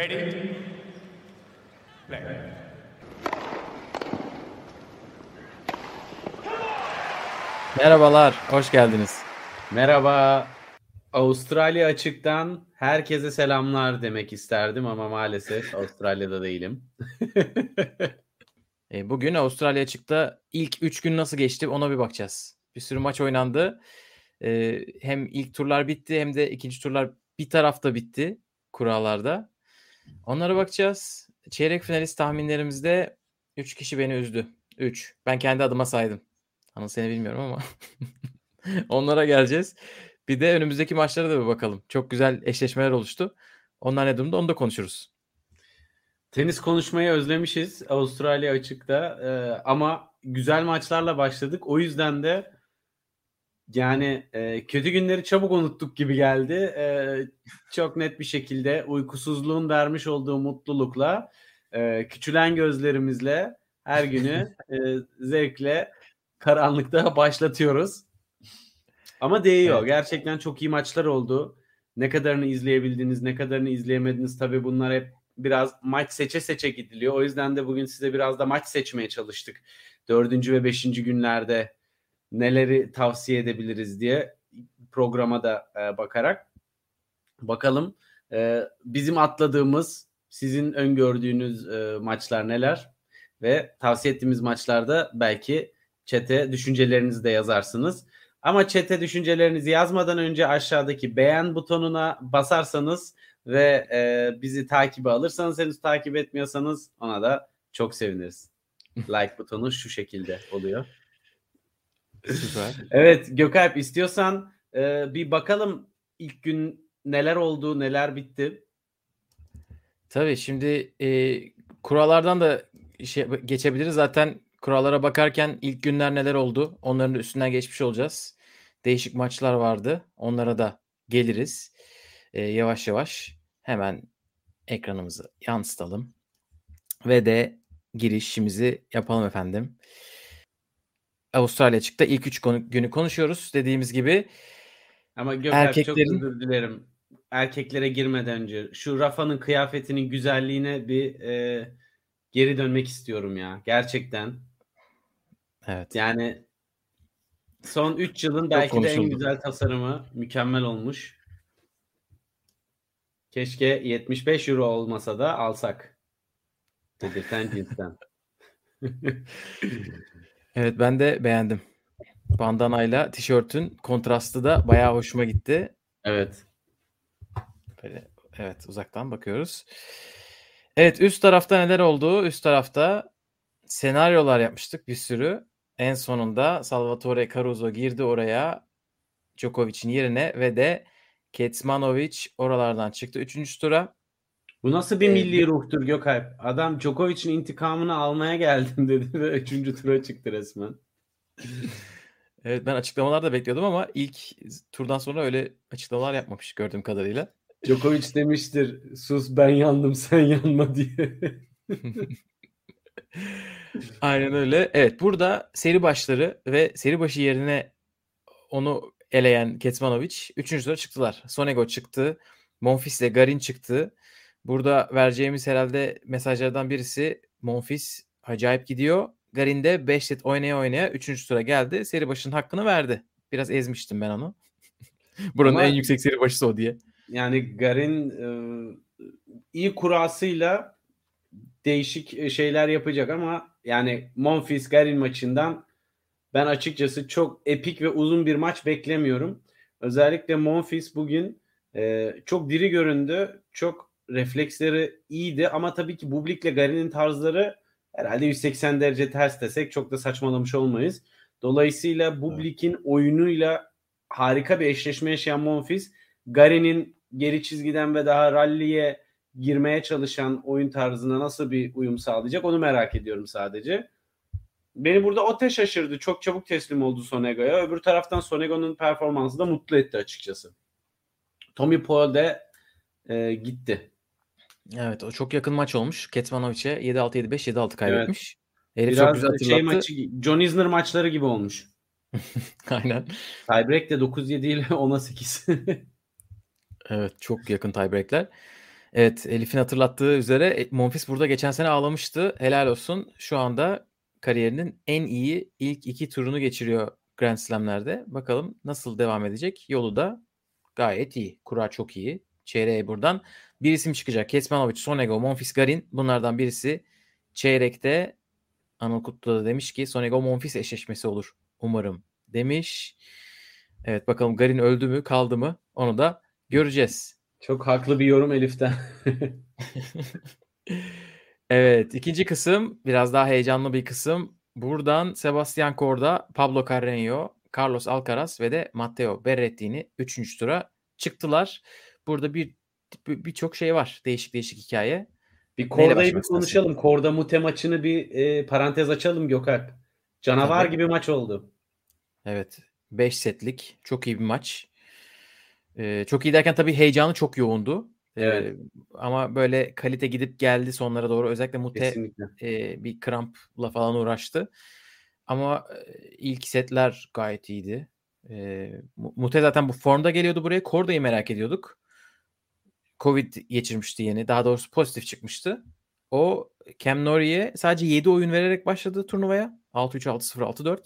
Ready? Play. Merhabalar, hoş geldiniz. Merhaba. Avustralya açıktan herkese selamlar demek isterdim ama maalesef Avustralya'da değilim. E, bugün Avustralya açıkta ilk 3 gün nasıl geçti ona bir bakacağız. Bir sürü maç oynandı. E, hem ilk turlar bitti hem de ikinci turlar bir tarafta bitti kurallarda. Onlara bakacağız. Çeyrek finalist tahminlerimizde 3 kişi beni üzdü. 3. Ben kendi adıma saydım. Anıl seni bilmiyorum ama. Onlara geleceğiz. Bir de önümüzdeki maçlara da bir bakalım. Çok güzel eşleşmeler oluştu. Onlar ne durumda onu da konuşuruz. Tenis konuşmayı özlemişiz Avustralya açıkta Ee, ama güzel maçlarla başladık. O yüzden de yani e, kötü günleri çabuk unuttuk gibi geldi. Ee, çok net bir şekilde uykusuzluğun vermiş olduğu mutlulukla e, küçülen gözlerimizle her günü e, zevkle karanlıkta başlatıyoruz. Ama değiyor. Evet. Gerçekten çok iyi maçlar oldu. Ne kadarını izleyebildiniz, ne kadarını izleyemediniz tabii bunlar hep biraz maç seçe seçe gidiliyor. O yüzden de bugün size biraz da maç seçmeye çalıştık. Dördüncü ve beşinci günlerde neleri tavsiye edebiliriz diye programa da e, bakarak bakalım e, bizim atladığımız, sizin öngördüğünüz e, maçlar neler ve tavsiye ettiğimiz maçlarda belki çete düşüncelerinizi de yazarsınız. Ama çete düşüncelerinizi yazmadan önce aşağıdaki beğen butonuna basarsanız ve e, bizi takibe alırsanız henüz takip etmiyorsanız ona da çok seviniriz. Like butonu şu şekilde oluyor. Süper. Evet Gökalp istiyorsan e, bir bakalım ilk gün neler oldu, neler bitti. Tabii şimdi e, kurallardan da şey, geçebiliriz. Zaten kurallara bakarken ilk günler neler oldu onların üstünden geçmiş olacağız. Değişik maçlar vardı. Onlara da geliriz. E, yavaş yavaş hemen ekranımızı yansıtalım. Ve de girişimizi yapalım efendim. Avustralya açıkta ilk 3 günü konuşuyoruz. Dediğimiz gibi Ama çok Erkeklerin- özür dilerim. Erkeklere girmeden önce şu Rafa'nın kıyafetinin güzelliğine bir e, geri dönmek istiyorum ya. Gerçekten. evet. Yani son 3 yılın belki de en güzel tasarımı mükemmel olmuş. Keşke 75 euro olmasa da alsak. Dedirten cinsten. Evet ben de beğendim. Bandanayla tişörtün kontrastı da bayağı hoşuma gitti. evet. Böyle, evet uzaktan bakıyoruz. Evet üst tarafta neler oldu? Üst tarafta senaryolar yapmıştık bir sürü. En sonunda Salvatore Caruso girdi oraya Djokovic'in yerine ve de Kecmanovic oralardan çıktı 3. tura. Bu nasıl bir Ee, milli ruhtur Gökalp? Adam Djokovic'in intikamını almaya geldim dedi ve 3. tura çıktı resmen. Evet ben açıklamalar da bekliyordum ama ilk turdan sonra öyle açıklamalar yapmamış gördüğüm kadarıyla. Djokovic demiştir sus ben yandım sen yanma diye. Aynen öyle. Evet burada seri başları ve seri başı yerine onu eleyen Kecmanovic 3. tura çıktılar. Sonego çıktı. Monfils ile Garin çıktı. Burada vereceğimiz herhalde mesajlardan birisi Monfils acayip gidiyor. Garin de 5 set oynaya oynaya 3. tura geldi. Seri başının hakkını verdi. Biraz ezmiştim ben onu. Buranın Ama- en yüksek seri başısı o diye. Yani Garin e, iyi kurasıyla değişik e, şeyler yapacak ama yani Monfils Garin maçından ben açıkçası çok epik ve uzun bir maç beklemiyorum. Özellikle Monfils bugün e, çok diri göründü. Çok refleksleri iyiydi ama tabii ki Bublik'le Garin'in tarzları herhalde 180 derece ters desek çok da saçmalamış olmayız. Dolayısıyla Bublik'in oyunuyla harika bir eşleşme yaşayan Monfils Garin'in geri çizgiden ve daha ralliye girmeye çalışan oyun tarzına nasıl bir uyum sağlayacak onu merak ediyorum sadece. Beni burada o te şaşırdı. Çok çabuk teslim oldu Sonego'ya. Öbür taraftan Sonego'nun performansı da mutlu etti açıkçası. Tommy Paul de e, gitti. Evet o çok yakın maç olmuş. Kecmanovic'e 7-6 7-5 7-6 kaybetmiş. Herif çok Biraz güzel şey hatırlattı. maçı, John Isner maçları gibi olmuş. Aynen. Tiebreak de 9-7 ile 10'a 8. Evet çok yakın tiebreakler. Evet Elif'in hatırlattığı üzere e, Monfils burada geçen sene ağlamıştı. Helal olsun. Şu anda kariyerinin en iyi ilk iki turunu geçiriyor Grand Slam'lerde. Bakalım nasıl devam edecek. Yolu da gayet iyi. Kura çok iyi. Çeyreğe buradan bir isim çıkacak. Kesmanovic, Sonego, Monfils, Garin. Bunlardan birisi çeyrekte Anıl Kutlu da demiş ki Sonego Monfils eşleşmesi olur. Umarım demiş. Evet bakalım Garin öldü mü kaldı mı onu da göreceğiz. Çok haklı bir yorum Elif'ten. evet ikinci kısım biraz daha heyecanlı bir kısım. Buradan Sebastian Korda, Pablo Carreño, Carlos Alcaraz ve de Matteo Berrettini 3. tura çıktılar. Burada bir birçok şey var. Değişik değişik hikaye. Bir Korda'yı bir konuşalım. Korda Mute maçını bir e, parantez açalım Gökalp. Canavar Tabii. gibi maç oldu. Evet. 5 setlik. Çok iyi bir maç. Ee, çok iyi derken tabii heyecanı çok yoğundu. Evet. Ee, ama böyle kalite gidip geldi sonlara doğru. Özellikle Mute e, bir krampla falan uğraştı. Ama ilk setler gayet iyiydi. E, Mute zaten bu formda geliyordu buraya. Korda'yı merak ediyorduk. Covid geçirmişti yeni. Daha doğrusu pozitif çıkmıştı. O Cam Norrie'ye sadece 7 oyun vererek başladı turnuvaya. 6-3, 6-0, 6-4.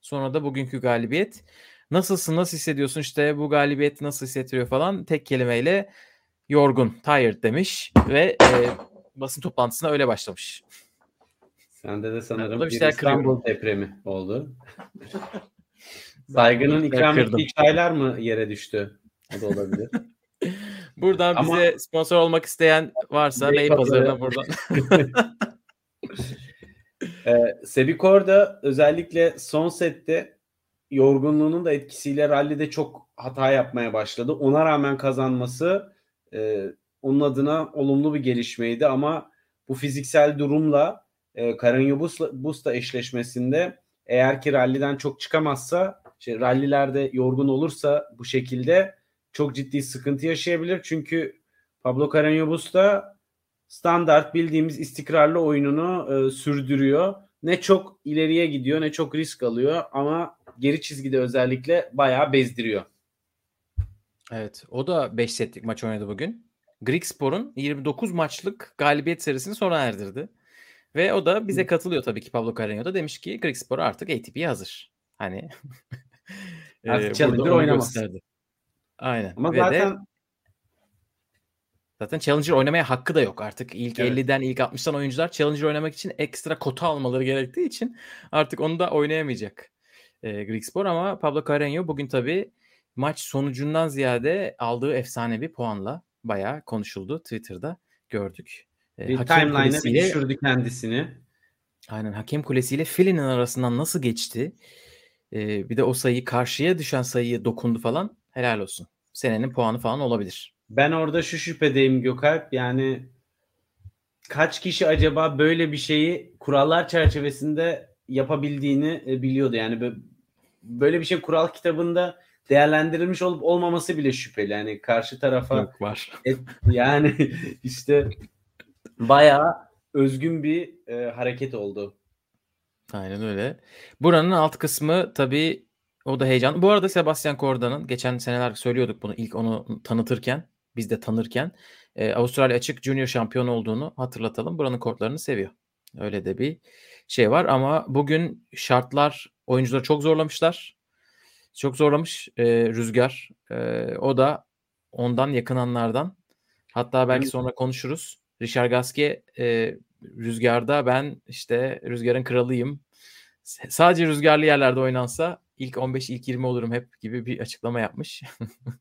Sonra da bugünkü galibiyet. Nasılsın, nasıl hissediyorsun işte bu galibiyet nasıl hissettiriyor falan. Tek kelimeyle yorgun, tired demiş ve e, basın toplantısına öyle başlamış. Sende de sanırım bir, İstanbul depremi oldu. Saygının ikram ettiği çaylar mı yere düştü? O da olabilir. Buradan Ama... bize sponsor olmak isteyen varsa Bey pazarına buradan. ee, Sebikor da özellikle son sette yorgunluğunun da etkisiyle rallide çok hata yapmaya başladı. Ona rağmen kazanması e, onun adına olumlu bir gelişmeydi ama bu fiziksel durumla e, Karanya Busta eşleşmesinde eğer ki ralliden çok çıkamazsa şey, rallilerde yorgun olursa bu şekilde çok ciddi sıkıntı yaşayabilir. Çünkü Pablo Carreño Busta standart bildiğimiz istikrarlı oyununu e, sürdürüyor. Ne çok ileriye gidiyor ne çok risk alıyor ama geri çizgide özellikle bayağı bezdiriyor. Evet o da 5 setlik maç oynadı bugün. Grigspor'un 29 maçlık galibiyet serisini sona erdirdi. Ve o da bize katılıyor tabii ki Pablo Carreño da demiş ki Grigspor artık ATP'ye hazır. Hani artık Challenger oynamaz. Gösterdi. Aynen. Ama Ve zaten de, zaten Challenger oynamaya hakkı da yok artık. İlk evet. 50'den ilk 60'tan oyuncular Challenger oynamak için ekstra kota almaları gerektiği için artık onu da oynayamayacak e, Grigspor ama Pablo Carreño bugün tabii maç sonucundan ziyade aldığı efsanevi puanla bayağı konuşuldu Twitter'da gördük. Bir timeline'a kulesiyle, düşürdü kendisini. Aynen hakem kulesiyle filinin arasından nasıl geçti? Ee, bir de o sayı karşıya düşen sayıyı dokundu falan. Helal olsun. Senenin puanı falan olabilir. Ben orada şu şüphedeyim Gökalp. Yani kaç kişi acaba böyle bir şeyi kurallar çerçevesinde yapabildiğini e, biliyordu. Yani böyle bir şey kural kitabında değerlendirilmiş olup olmaması bile şüpheli. Yani karşı tarafa Yok, var. Et, yani işte bayağı özgün bir e, hareket oldu. Aynen öyle. Buranın alt kısmı tabii o da heyecan. Bu arada Sebastian Corda'nın geçen seneler söylüyorduk bunu ilk onu tanıtırken, biz de tanırken e, Avustralya açık junior şampiyon olduğunu hatırlatalım. Buranın kortlarını seviyor. Öyle de bir şey var ama bugün şartlar oyuncuları çok zorlamışlar. Çok zorlamış e, Rüzgar. E, o da ondan yakınanlardan. Hatta belki sonra konuşuruz. Richard Gasquet e, Rüzgar'da ben işte Rüzgar'ın kralıyım. Sadece rüzgarlı yerlerde oynansa ilk 15 ilk 20 olurum hep gibi bir açıklama yapmış.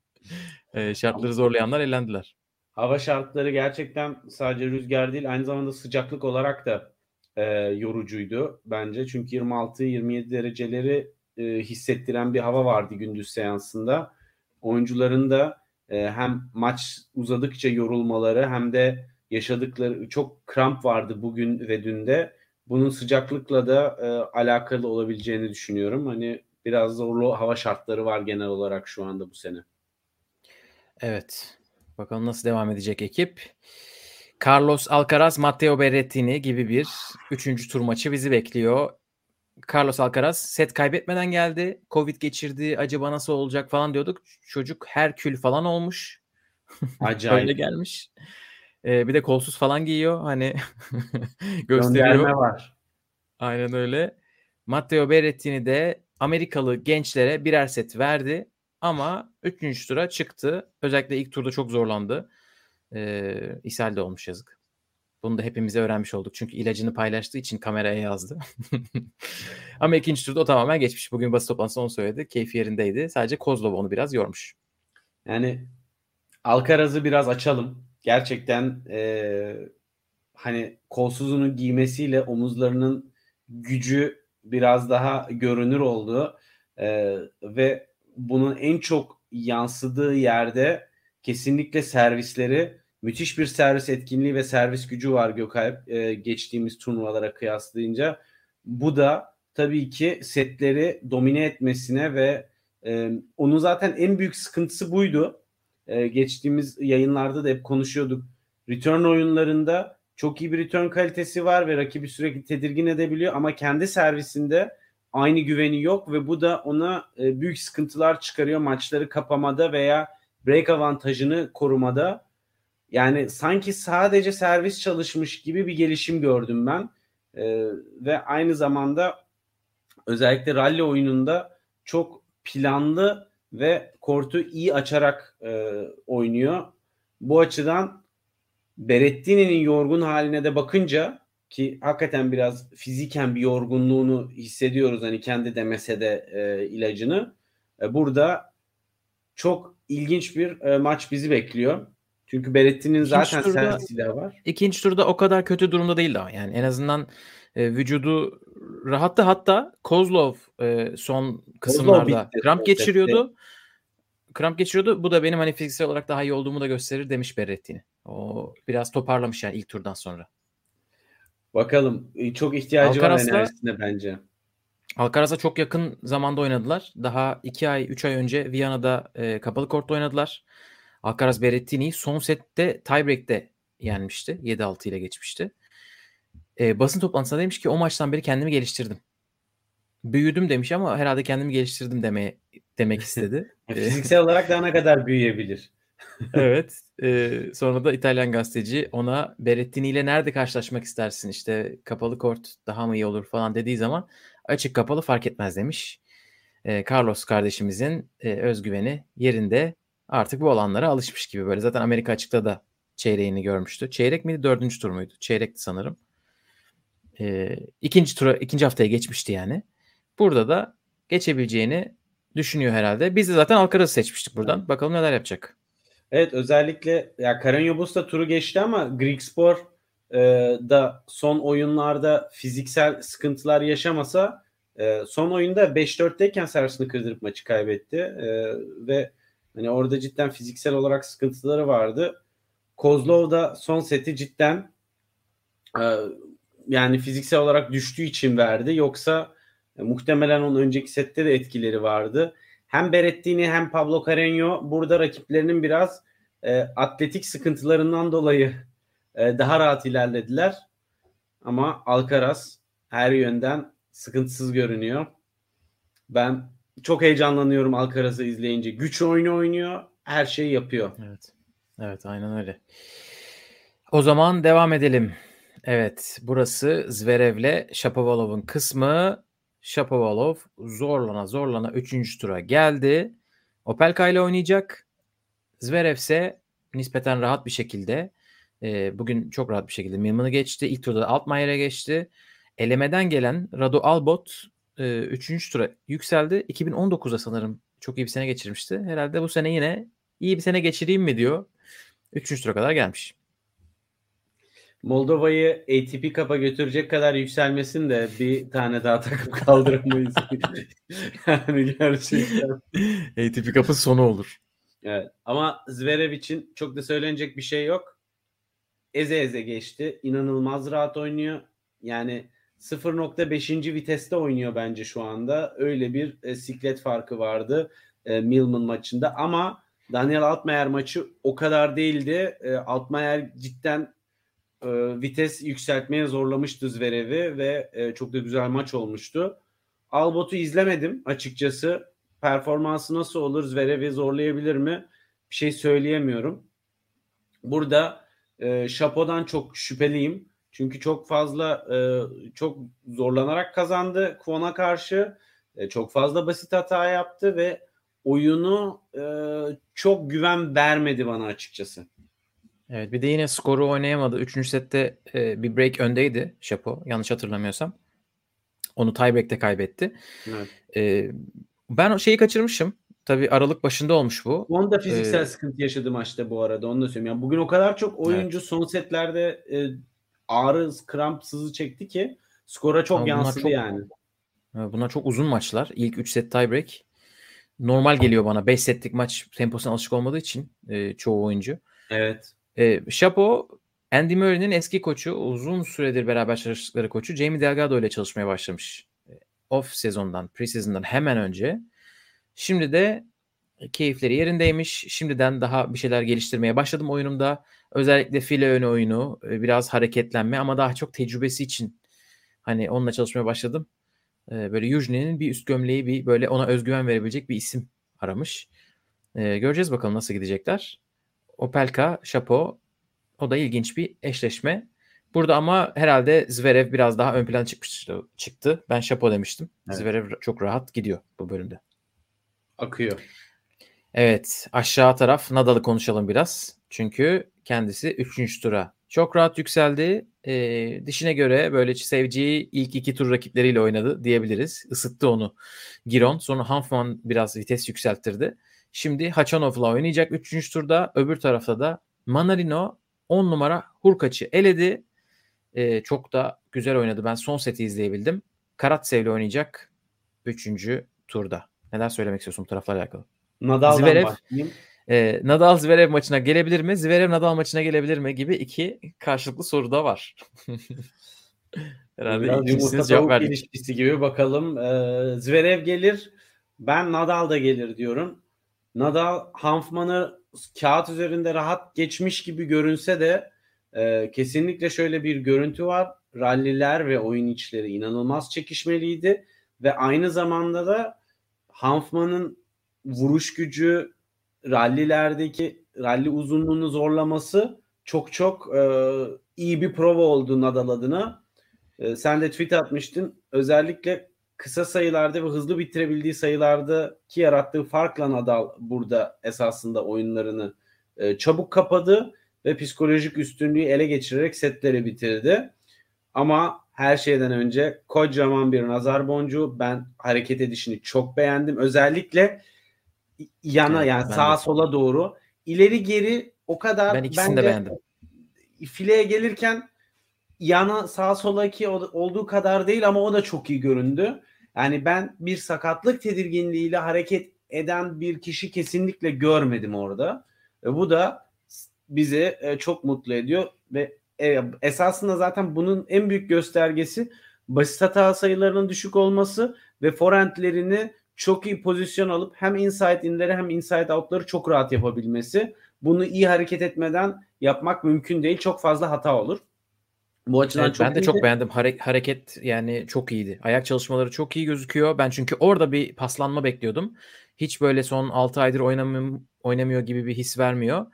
e, şartları zorlayanlar elendiler. Hava şartları gerçekten sadece rüzgar değil aynı zamanda sıcaklık olarak da e, yorucuydu bence. Çünkü 26-27 dereceleri e, hissettiren bir hava vardı gündüz seansında. Oyuncuların da e, hem maç uzadıkça yorulmaları hem de yaşadıkları çok kramp vardı bugün ve dünde. Bunun sıcaklıkla da e, alakalı olabileceğini düşünüyorum. Hani biraz zorlu hava şartları var genel olarak şu anda bu sene. Evet. Bakalım nasıl devam edecek ekip. Carlos Alcaraz, Matteo Berrettini gibi bir üçüncü tur maçı bizi bekliyor. Carlos Alcaraz set kaybetmeden geldi. Covid geçirdi. Acaba nasıl olacak falan diyorduk. Çocuk Herkül falan olmuş. Acayip. Öyle gelmiş. Ee, bir de kolsuz falan giyiyor. Hani gösteriyor. var. Aynen öyle. Matteo Berrettini de Amerikalı gençlere birer set verdi. Ama 3. tura çıktı. Özellikle ilk turda çok zorlandı. Ee, ishal de olmuş yazık. Bunu da hepimize öğrenmiş olduk. Çünkü ilacını paylaştığı için kameraya yazdı. Ama ikinci turda o tamamen geçmiş. Bugün basın toplantısında onu söyledi. Keyfi yerindeydi. Sadece Kozlov onu biraz yormuş. Yani Alcaraz'ı biraz açalım. Gerçekten e, hani kolsuzunu giymesiyle omuzlarının gücü biraz daha görünür oldu. E, ve bunun en çok yansıdığı yerde kesinlikle servisleri müthiş bir servis etkinliği ve servis gücü var Gökalp e, geçtiğimiz turnuvalara kıyaslayınca. Bu da tabii ki setleri domine etmesine ve e, onun zaten en büyük sıkıntısı buydu. E, geçtiğimiz yayınlarda da hep konuşuyorduk. Return oyunlarında çok iyi bir return kalitesi var ve rakibi sürekli tedirgin edebiliyor ama kendi servisinde aynı güveni yok ve bu da ona e, büyük sıkıntılar çıkarıyor maçları kapamada veya break avantajını korumada. Yani sanki sadece servis çalışmış gibi bir gelişim gördüm ben. E, ve aynı zamanda özellikle rally oyununda çok planlı ve kortu iyi açarak e, oynuyor. Bu açıdan Berettini'nin yorgun haline de bakınca ki hakikaten biraz fiziken bir yorgunluğunu hissediyoruz hani kendi demese de e, ilacını. E, burada çok ilginç bir e, maç bizi bekliyor. Çünkü Beretti'nin zaten servis silahı var. İkinci turda o kadar kötü durumda değildi ama yani en azından e, vücudu rahattı hatta Kozlov e, son kısımlarda bitti kramp geçiriyordu. Kramp geçiriyordu. Bu da benim hani fiziksel olarak daha iyi olduğumu da gösterir demiş Berrettini. O biraz toparlamış yani ilk turdan sonra. Bakalım e, çok ihtiyacı var Alcaraz'la- enerjisine bence. Alcaraz'a çok yakın zamanda oynadılar. Daha 2 ay 3 ay önce Viyana'da e, kapalı kortta oynadılar. Alcaraz Berrettini'yi son sette tiebreak'te yenmişti. 7-6 ile geçmişti. E, basın toplantısında demiş ki o maçtan beri kendimi geliştirdim. Büyüdüm demiş ama herhalde kendimi geliştirdim demeye demek istedi. E, Fiziksel olarak daha ne kadar büyüyebilir? evet. E, sonra da İtalyan gazeteci ona Berrettini ile nerede karşılaşmak istersin? İşte kapalı kort daha mı iyi olur falan dediği zaman açık kapalı fark etmez demiş. E, Carlos kardeşimizin e, özgüveni yerinde artık bu olanlara alışmış gibi böyle. Zaten Amerika açıkta da çeyreğini görmüştü. Çeyrek miydi? Dördüncü tur muydu? Çeyrekti sanırım. E, ikinci tura, ikinci haftaya geçmişti yani. Burada da geçebileceğini düşünüyor herhalde. Biz de zaten Alcaraz'ı seçmiştik buradan. Bakalım neler yapacak. Evet özellikle ya Karanyobus da turu geçti ama Grigspor e, da son oyunlarda fiziksel sıkıntılar yaşamasa e, son oyunda 5-4'teyken servisini kırdırıp maçı kaybetti E, ve hani orada cidden fiziksel olarak sıkıntıları vardı. Kozlov da son seti cidden e, yani fiziksel olarak düştüğü için verdi. Yoksa e, muhtemelen onun önceki sette de etkileri vardı. Hem Berettini hem Pablo Carreño burada rakiplerinin biraz e, atletik sıkıntılarından dolayı e, daha rahat ilerlediler. Ama Alcaraz her yönden sıkıntısız görünüyor. Ben çok heyecanlanıyorum Alcaraz'ı izleyince. Güç oyunu oynuyor, her şeyi yapıyor. Evet. Evet aynen öyle. O zaman devam edelim. Evet burası Zverev'le Shapovalov'un kısmı. Shapovalov zorlana zorlana 3. tura geldi. Opelka ile oynayacak. Zverev ise nispeten rahat bir şekilde e, bugün çok rahat bir şekilde Milman'ı geçti. İlk turda Altmaier'e geçti. Elemeden gelen Radu Albot 3. tura yükseldi. 2019'da sanırım çok iyi bir sene geçirmişti. Herhalde bu sene yine iyi bir sene geçireyim mi diyor. 3. tura kadar gelmiş. Moldova'yı ATP Cup'a götürecek kadar yükselmesin de bir tane daha takım kaldıramayız. yani gerçekten. ATP Cup'ın sonu olur. Evet. Ama Zverev için çok da söylenecek bir şey yok. Eze eze geçti. İnanılmaz rahat oynuyor. Yani 0.5. viteste oynuyor bence şu anda. Öyle bir e, siklet farkı vardı e, Milman maçında. Ama Daniel Altmaier maçı o kadar değildi. E, Altmaier cidden e, vites yükseltmeye zorlamıştı Zverev'i ve e, çok da güzel maç olmuştu. Albot'u izlemedim açıkçası. Performansı nasıl olur? Zverev'i zorlayabilir mi? Bir şey söyleyemiyorum. Burada e, Şapo'dan çok şüpheliyim. Çünkü çok fazla e, çok zorlanarak kazandı Kwon'a karşı. E, çok fazla basit hata yaptı ve oyunu e, çok güven vermedi bana açıkçası. Evet bir de yine skoru oynayamadı. Üçüncü sette e, bir break öndeydi Şapo yanlış hatırlamıyorsam. Onu tiebreak'te kaybetti. Evet. E, ben şeyi kaçırmışım. Tabii Aralık başında olmuş bu. Son da fiziksel Ee, sıkıntı yaşadı maçta bu arada onu da söyleyeyim. Yani bugün o kadar çok oyuncu son setlerde e, ağrı, kramp, sızı çekti ki skora çok Ama yansıdı çok- yani. e, bunlar çok uzun maçlar. İlk 3 set tiebreak. Normal geliyor bana. 5 setlik maç temposuna alışık olmadığı için e, çoğu oyuncu. Evet. E, Şapo Andy Murray'nin eski koçu, uzun süredir beraber çalıştıkları koçu Jamie Delgado ile çalışmaya başlamış. E, Off sezondan, preseason'dan hemen önce. Şimdi de keyifleri yerindeymiş. Şimdiden daha bir şeyler geliştirmeye başladım oyunumda. Özellikle file önü oyunu, e, biraz hareketlenme ama daha çok tecrübesi için hani onunla çalışmaya başladım. E, Böyle Yujni'nin bir üst gömleği, bir böyle ona özgüven verebilecek bir isim aramış. Göreceğiz bakalım nasıl gidecekler. Opelka, Şapo o da ilginç bir eşleşme. Burada ama herhalde Zverev biraz daha ön plana çıkmıştı. çıktı. Ben Şapo demiştim. Evet. Zverev çok rahat gidiyor bu bölümde. Akıyor. Evet aşağı taraf Nadal'ı konuşalım biraz. Çünkü kendisi 3. tura çok rahat yükseldi. Ee, dişine göre böyle seveceği ilk iki tur rakipleriyle oynadı diyebiliriz. Isıttı onu Giron. Sonra Hanfman biraz vites yükselttirdi. Şimdi Hachanov'la oynayacak 3. turda. Öbür tarafta da Manarino 10 numara Hurkaç'ı eledi. Ee, çok da güzel oynadı. Ben son seti izleyebildim. Karatsev'le oynayacak 3. turda. Neler söylemek istiyorsun bu taraflarla alakalı? Nadal'dan Zverev- başlayayım. Ee, Nadal Zverev maçına gelebilir mi? Zverev Nadal maçına gelebilir mi? Gibi iki karşılıklı soru da var. Herhalde Biraz yumurta cevap verdik. ilişkisi gibi bakalım. Ee, Zverev gelir. Ben Nadal da gelir diyorum. Nadal Hanfman'ı kağıt üzerinde rahat geçmiş gibi görünse de e, kesinlikle şöyle bir görüntü var. Ralliler ve oyun içleri inanılmaz çekişmeliydi ve aynı zamanda da Hanfman'ın vuruş gücü rallilerdeki ralli uzunluğunu zorlaması çok çok e, iyi bir prova oldu Nadal adına. E, sen de tweet atmıştın. Özellikle kısa sayılarda ve hızlı bitirebildiği sayılardaki yarattığı farkla Nadal burada esasında oyunlarını e, çabuk kapadı ve psikolojik üstünlüğü ele geçirerek setleri bitirdi. Ama her şeyden önce kocaman bir nazar boncuğu. Ben hareket edişini çok beğendim. Özellikle yana Evet, yani ben de. sağa sola doğru. ileri geri o kadar Ben ikisini de bence beğendim. fileye gelirken yana sağa solaki o- olduğu kadar değil ama o da çok iyi göründü. Yani ben bir sakatlık tedirginliğiyle hareket eden bir kişi kesinlikle görmedim orada. Ve bu da bizi e, çok mutlu ediyor ve e, esasında zaten bunun en büyük göstergesi basit hata sayılarının düşük olması ve forehandlerini çok iyi pozisyon alıp hem inside inleri hem inside out'ları çok rahat yapabilmesi. Bunu iyi hareket etmeden yapmak mümkün değil. Çok fazla hata olur. Bu açıdan Evet, çok ben de iyiydi. çok beğendim. Hare- hareket yani çok iyiydi. Ayak çalışmaları çok iyi gözüküyor. Ben çünkü orada bir paslanma bekliyordum. Hiç böyle son 6 aydır oynamıyor, oynamıyor gibi bir his vermiyor.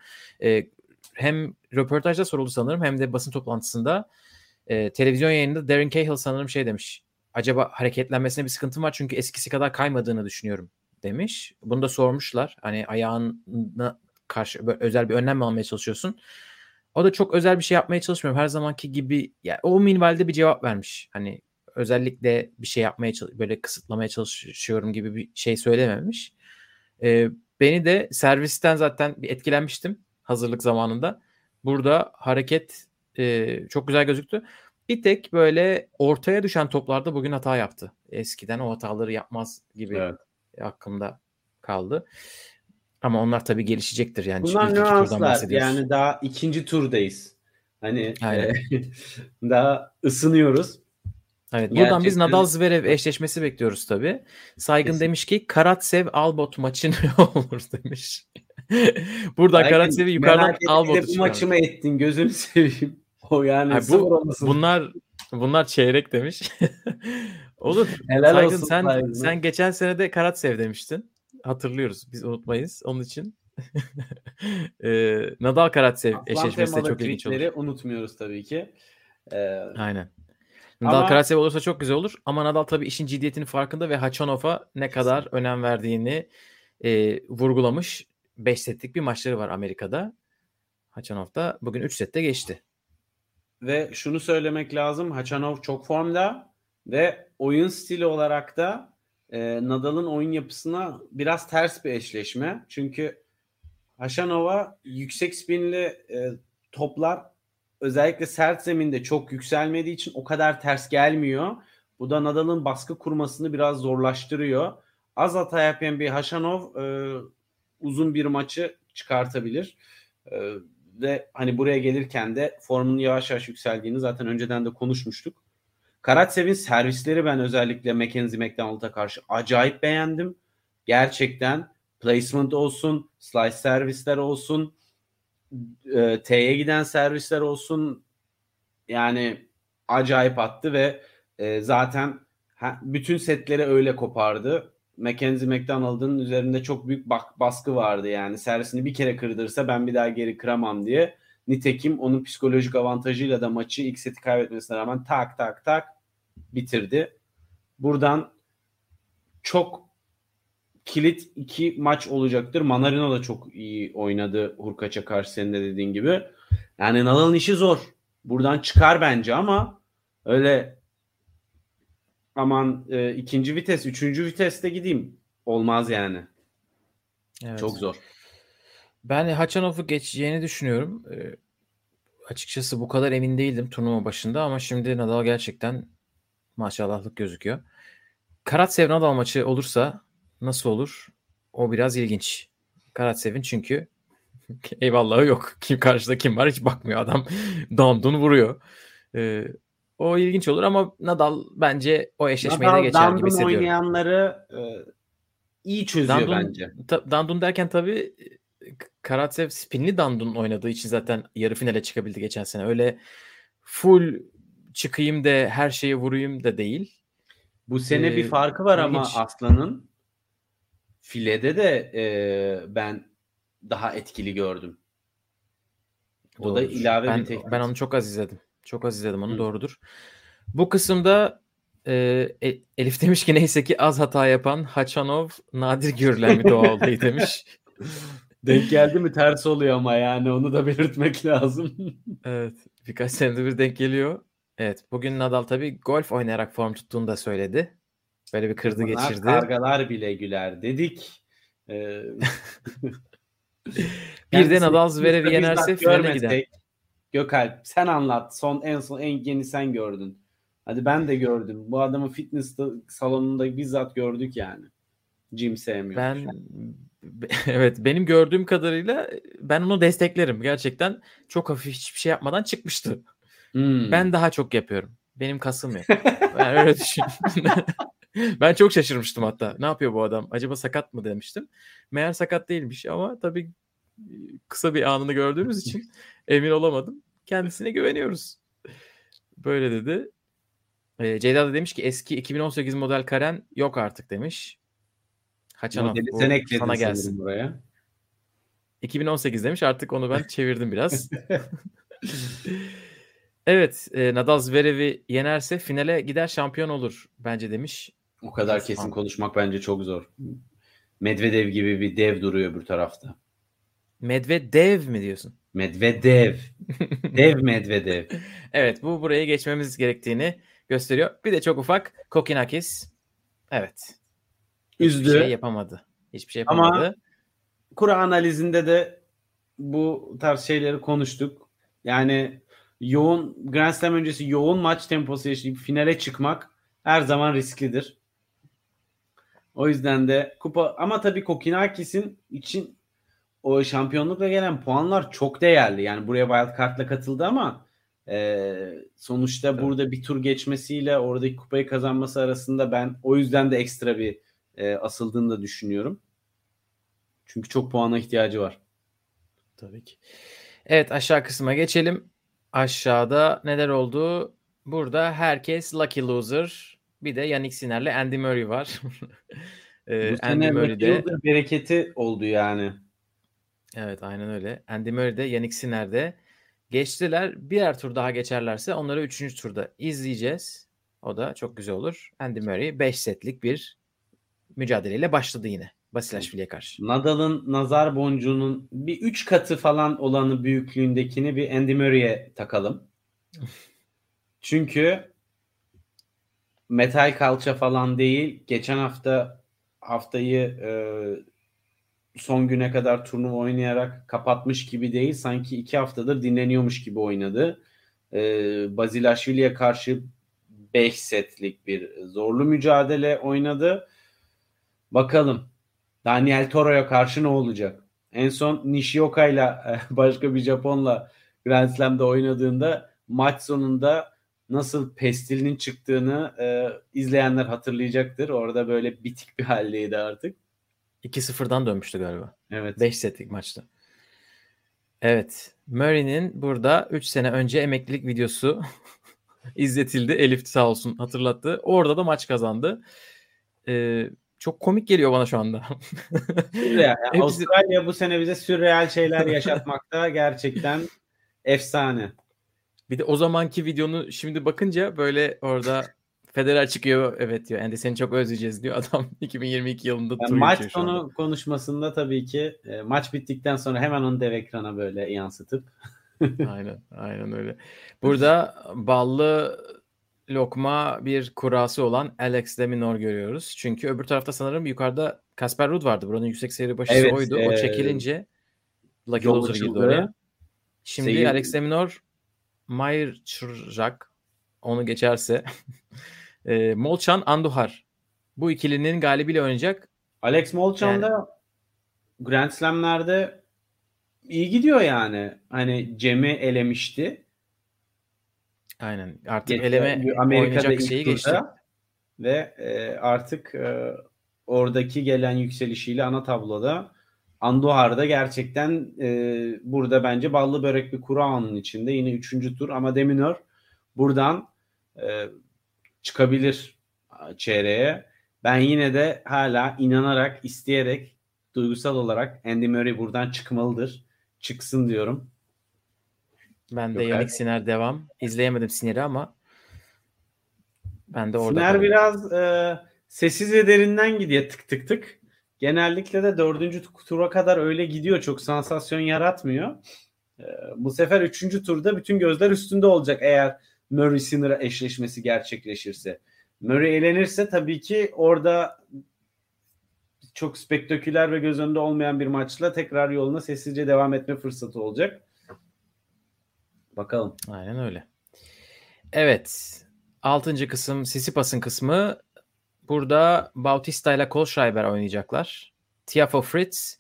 Ee, hem röportajda soruldu sanırım hem de basın toplantısında e, televizyon yayınında Darren Cahill sanırım şey demiş. Acaba hareketlenmesine bir sıkıntı var çünkü eskisi kadar kaymadığını düşünüyorum demiş. Bunu da sormuşlar. Hani ayağına karşı özel bir önlem mi almaya çalışıyorsun? O da çok özel bir şey yapmaya çalışmıyorum. Her zamanki gibi yani o minvalde bir cevap vermiş. Hani özellikle bir şey yapmaya böyle kısıtlamaya çalışıyorum gibi bir şey söylememiş. Ee, beni de servisten zaten bir etkilenmiştim hazırlık zamanında. Burada hareket e, çok güzel gözüktü. Bir tek böyle ortaya düşen toplarda bugün hata yaptı. Eskiden o hataları yapmaz gibi Evet. aklımda kaldı. Ama onlar tabii gelişecektir yani. Bunlar İlk nüanslar. Yani daha ikinci turdayız. Hani e, daha ısınıyoruz. Evet, buradan biz Gerçekten- Nadal Zverev eşleşmesi bekliyoruz tabii. Saygın Kesin. demiş ki Karatsev Albot maçı ne olur demiş. buradan Belki Karatsev'i yukarıdan Albot'u bu çıkarmış. maçımı ettin gözünü seveyim. O yani Ay, bu-. Bunlar bunlar çeyrek demiş. olur. Helal Saygın olsun sen Saygın'a. sen geçen sene de Karatsev demiştin. Hatırlıyoruz. Biz unutmayız. Onun için e, Nadal Karatsev eşleşmesi de çok ilginç olur. unutmuyoruz tabii ki. Ee, Aynen. Nadal Ama- Karatsev olursa çok güzel olur. Ama Nadal tabii işin ciddiyetinin farkında ve Hachanov'a ne kadar önem verdiğini e, vurgulamış. 5 setlik bir maçları var Amerika'da. Hachanov da bugün 3 sette geçti. Ve şunu söylemek lazım. Hachanov çok formda ve oyun stili olarak da e, Nadal'ın oyun yapısına biraz ters bir eşleşme. Çünkü Hachanov'a yüksek spinli e, toplar özellikle sert zeminde çok yükselmediği için o kadar ters gelmiyor. Bu da Nadal'ın baskı kurmasını biraz zorlaştırıyor. Az hata yapan bir Haşanov e, uzun bir maçı çıkartabilir. E, ve hani buraya gelirken de formunun yavaş yavaş yükseldiğini zaten önceden de konuşmuştuk. Karatsev'in servisleri ben özellikle Mackenzie McDonald'a karşı acayip beğendim. Gerçekten placement olsun, slice servisler olsun, e, T'ye giden servisler olsun yani acayip attı ve e, zaten ha, bütün setleri öyle kopardı. Mackenzie McDonald'ın üzerinde çok büyük bak, baskı vardı yani servisini bir kere kırdırsa ben bir daha geri kıramam diye. Nitekim onun psikolojik avantajıyla da maçı ilk seti kaybetmesine rağmen tak tak tak bitirdi. Buradan çok kilit iki maç olacaktır. Manarino da çok iyi oynadı Hurkaç'a karşı senin de dediğin gibi. Yani Nadal'ın işi zor. Buradan çıkar bence ama öyle aman e, ikinci vites, üçüncü viteste gideyim. Olmaz yani. Evet. Çok zor. Ben Hachanov'u geçeceğini düşünüyorum. Ee, açıkçası bu kadar emin değildim turnuva başında ama şimdi Nadal gerçekten maşallahlık gözüküyor. Karatsev Nadal maçı olursa nasıl olur? O biraz ilginç. Karatsev'in çünkü eyvallahı yok. Kim karşıda kim var hiç bakmıyor adam. Dandun vuruyor. Ee, o ilginç olur ama Nadal bence o eşleşmeyi de Nadal geçer gibi Dandun hissediyorum. oynayanları e, iyi çözüyor Dandun, bence. ta- Dandun derken tabii e, Karatsev spinli Dandun oynadığı için zaten yarı finale çıkabildi geçen sene. Öyle full çıkayım da her şeyi vurayım da değil. Bu sene Ee, bir farkı var ama ilginç. Aslan'ın filede de e, ben daha etkili gördüm. O da Doğrudur. ilave ben, bir teknik. Ben onu çok az izledim. Çok az izledim onu Hı. doğrudur. Bu kısımda e, E- Elif demiş ki neyse ki az hata yapan Haçanov nadir görülen bir doğa olayı demiş. Denk geldi mi ters oluyor ama yani onu da belirtmek lazım. Evet. Birkaç senedir bir denk geliyor. Evet. Bugün Nadal tabii golf oynayarak form tuttuğunu da söyledi. Böyle bir kırdı Bunlar geçirdi. Kargalar bile güler dedik. Ee, Bir de Nadal Zverev'i yenerse finale gider. Gökalp sen anlat. Son en son en yeni sen gördün. Hadi ben de gördüm. Bu adamı fitness salonunda bizzat gördük yani. Jim sevmiyor. Ben evet benim gördüğüm kadarıyla ben onu desteklerim. Gerçekten çok hafif hiçbir şey yapmadan çıkmıştı. Hmm. Ben daha çok yapıyorum. Benim kasım yok. Ben öyle düşünüyorum. ben çok şaşırmıştım hatta. Ne yapıyor bu adam? Acaba sakat mı demiştim. Meğer sakat değilmiş ama tabii kısa bir anını gördüğümüz için emin olamadım. Kendisine güveniyoruz. Böyle dedi. Ee, Ceyda da demiş ki eski 2018 model Karen yok artık demiş. Modeli bu sen ekledin sana gelsin. buraya. 2018 demiş artık onu ben çevirdim biraz. Evet e, Nadal Zverev'i yenerse finale gider şampiyon olur bence demiş. O kadar kesin an- konuşmak bence çok zor. Medvedev gibi bir dev duruyor bir tarafta. Medvedev mi diyorsun? Medvedev. dev Medvedev. Evet bu buraya geçmemiz gerektiğini gösteriyor. Bir de çok ufak Kokinakis. Evet. Hiçbir Üzdü. şey yapamadı. Hiçbir şey Ama- yapamadı. Kura analizinde de bu tarz şeyleri konuştuk. Yani yoğun Grand Slam öncesi yoğun maç temposu yaşayıp finale çıkmak her zaman risklidir. O yüzden de kupa ama tabii Kokinakis'in için o şampiyonlukla gelen puanlar çok değerli. Yani buraya wild card'la katıldı ama e, sonuçta Evet. burada bir tur geçmesiyle oradaki kupayı kazanması arasında ben o yüzden de ekstra bir e, asıldığını da düşünüyorum. Çünkü çok puana ihtiyacı var. Tabii ki. Evet aşağı kısma geçelim. Aşağıda neler oldu? Burada herkes lucky loser. Bir de Yannick Sinner'le Andy Murray var. Bu Andy sene Murray de McGill'de bereketi oldu yani. Evet aynen öyle. Andy Murray de Yannick Sinner de geçtiler. Birer tur daha geçerlerse onları 3. turda izleyeceğiz. O da çok güzel olur. Andy Murray 5 setlik bir mücadeleyle başladı yine. Basilashvili'ye karşı. Nadal'ın nazar boncuğunun bir 3 katı falan olanı büyüklüğündekini bir Andy Murray'e takalım. Çünkü metal kalça falan değil. Geçen hafta haftayı e, son güne kadar turnuva oynayarak kapatmış gibi değil. Sanki iki haftadır dinleniyormuş gibi oynadı. E, Bazilashvili'ye karşı 5 setlik bir zorlu mücadele oynadı. Bakalım Daniel Toro'ya karşı ne olacak? En son Nishioka'yla başka bir Japon'la Grand Slam'da oynadığında maç sonunda nasıl pestilinin çıktığını e, izleyenler hatırlayacaktır. Orada böyle bitik bir haldeydi artık. 2-0'dan dönmüştü galiba. Evet. 5 setlik maçta. Evet. Murray'nin burada 3 sene önce emeklilik videosu izletildi. Elif sağ olsun hatırlattı. Orada da maç kazandı. Ee, çok komik geliyor bana şu anda. Yani Avustralya bu sene bize sürreal şeyler yaşatmakta gerçekten efsane. Bir de o zamanki videonu şimdi bakınca böyle orada Federer çıkıyor evet diyor. Andy seni çok özleyeceğiz diyor. Adam 2022 yılında yani maç sonu konuşmasında tabii ki e, maç bittikten sonra hemen onu dev ekrana böyle yansıtıp. aynen aynen öyle. Burada ballı lokma bir kurası olan Alex de Minor görüyoruz. Çünkü öbür tarafta sanırım yukarıda Kasper Ruud vardı. Buranın yüksek seyri başısı evet, oydu. E, o çekilince Lucky Loser girdi oraya. Şimdi Seyir... Alex de Minor Mayer Çırrak onu geçerse e, Molchan Anduhar bu ikilinin galibiyle oynayacak. Alex Molchan yani, da Grand Slam'lerde iyi gidiyor yani. Hani Cem'i elemişti. Aynen. Artık Geçen, eleme Amerika'da oynayacak şeyi geçti. Ve e, artık e, oradaki gelen yükselişiyle ana tabloda Anduhar'da gerçekten e, burada bence ballı börek bir kura anın içinde. Yine üçüncü tur ama Deminor buradan e, çıkabilir çeyreğe. Ben yine de hala inanarak, isteyerek, duygusal olarak Andy Murray buradan çıkmalıdır. Çıksın diyorum. Ben de Yok, Yannick Siner devam. İzleyemedim Siner'i ama ben de orada. Siner biraz e, sessiz ve derinden gidiyor tık tık tık. Genellikle de dördüncü tura kadar öyle gidiyor. Çok sansasyon yaratmıyor. E, bu sefer üçüncü turda bütün gözler üstünde olacak eğer Murray Sinner eşleşmesi gerçekleşirse. Murray elenirse tabii ki orada çok spektaküler ve göz önünde olmayan bir maçla tekrar yoluna sessizce devam etme fırsatı olacak. Bakalım. Aynen öyle. Evet. Altıncı kısım Sisipas'ın kısmı. Burada Bautista ile Kohlschreiber oynayacaklar. Tiafo Fritz,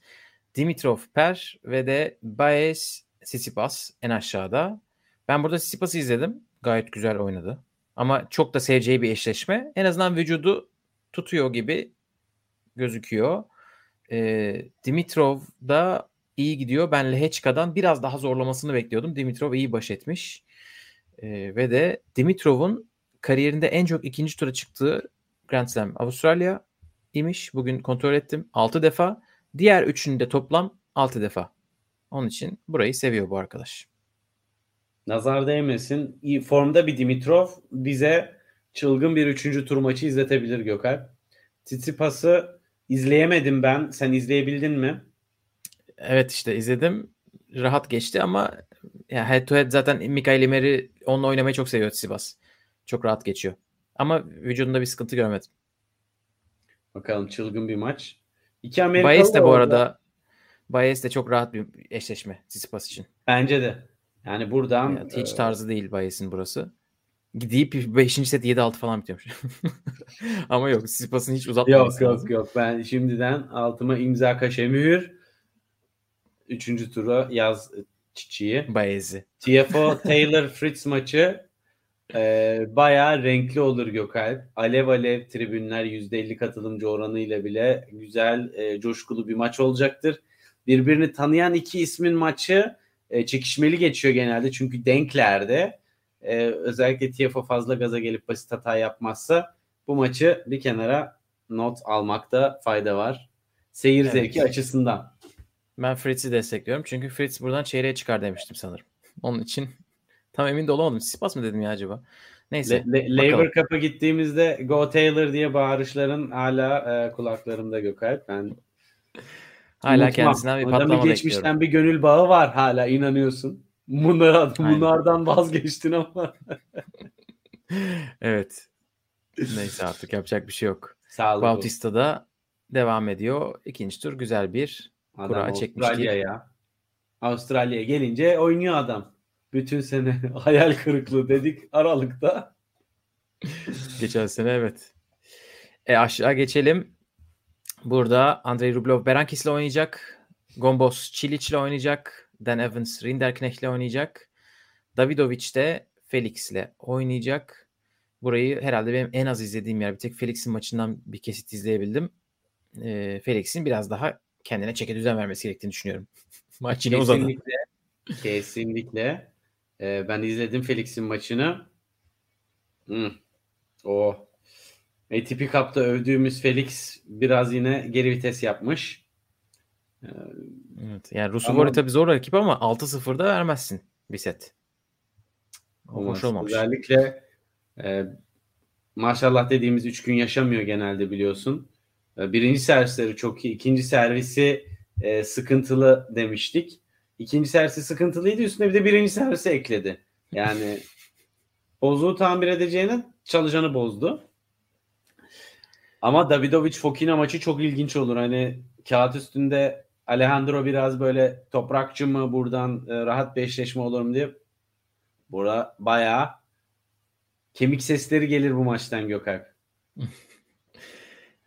Dimitrov Per ve de Baez Sisipas en aşağıda. Ben burada Sisipas'ı izledim. Gayet güzel oynadı. Ama çok da seveceği bir eşleşme. En azından vücudu tutuyor gibi gözüküyor. Ee, Dimitrov da iyi gidiyor. Ben Lehechka'dan biraz daha zorlamasını bekliyordum. Dimitrov iyi baş etmiş. Ee, ve de Dimitrov'un kariyerinde en çok ikinci tura çıktığı Grand Slam Avustralya imiş. Bugün kontrol ettim. 6 defa. Diğer üçünde toplam 6 defa. Onun için burayı seviyor bu arkadaş. Nazar değmesin. İyi formda bir Dimitrov bize çılgın bir üçüncü tur maçı izletebilir Gökalp. Tsitsipas'ı izleyemedim ben. Sen izleyebildin mi? Evet işte izledim. Rahat geçti ama ya head to head zaten Mikael Imeri onunla oynamayı çok seviyor Sivas. Çok rahat geçiyor. Ama vücudunda bir sıkıntı görmedim. Bakalım çılgın bir maç. İki Amerikalı Bayes de bu orada. arada Bayes de çok rahat bir eşleşme Tsitsipas için. Bence de. Yani buradan ya, hiç e, tarzı değil Bayes'in burası. Gidip 5. set 7-6 falan bitiyormuş. Ama yok Tsitsipas'ın hiç uzatmaması Yok yok yok. Ben şimdiden altıma imza kaşe mühür. Üçüncü tura yaz çiçeği. Bayez'i. TFO Taylor Fritz maçı e, bayağı renkli olur Gökalp. Alev alev tribünler %50 katılımcı oranıyla bile güzel, e, coşkulu bir maç olacaktır. Birbirini tanıyan iki ismin maçı e, çekişmeli geçiyor genelde çünkü denklerde. E, özellikle TFO fazla gaza gelip basit hata yapmazsa bu maçı bir kenara not almakta fayda var. Seyir evet. zevki açısından. Ben Fritz'i destekliyorum. Çünkü Fritz buradan çeyreğe çıkar demiştim sanırım. Onun için tam emin de olamadım. Sipas mı dedim ya acaba? Neyse. Le- Le- Labour Cup'a gittiğimizde Go Taylor diye bağırışların hala e, kulaklarımda Gökalp. Ben Hala unutmam. kendisinden bir patlama geçmişten bekliyorum. bir gönül bağı var hala inanıyorsun. Bunlar, bunlardan vazgeçtin ama. evet. Neyse artık yapacak bir şey yok. Sağ olun. Bautista da devam ediyor. İkinci tur güzel bir Adam kura çekmişti. Avustralya'ya. Avustralya'ya gelince oynuyor adam. Bütün sene hayal kırıklığı dedik Aralık'ta. Geçen sene evet. E aşağı geçelim. Burada Andrei Rublev Berankis'le oynayacak. Gombos Çiliç'le oynayacak. Dan Evans Rinderknecht'le oynayacak. Davidovic de Felix'le oynayacak. Burayı herhalde benim en az izlediğim yer. Bir tek Felix'in maçından bir kesit izleyebildim. E, Felix'in biraz daha kendine çeke düzen vermesi gerektiğini düşünüyorum. Maç yine uzadı. Kesinlikle. Kesinlikle. Ee, ben izledim Felix'in maçını. Hmm. O ATP Cup'ta övdüğümüz Felix biraz yine geri vites yapmış. Evet. Yani Rus Ama- tabii zor rakip ama 6-0'da vermezsin bir set. O hoş olmamış. Özellikle e, maşallah dediğimiz 3 gün yaşamıyor genelde biliyorsun. E, birinci servisleri çok iyi. ikinci servisi e, sıkıntılı demiştik. İkinci servisi sıkıntılıydı. Üstüne bir de birinci servisi ekledi. Yani bozuğu tamir edeceğine çalışanı bozdu. Ama Davidovic Fokina maçı çok ilginç olur. Hani kağıt üstünde Alejandro biraz böyle toprakçı mı buradan e, rahat bir eşleşme olur mu diye. Bura bayağı kemik sesleri gelir bu maçtan Gökalp.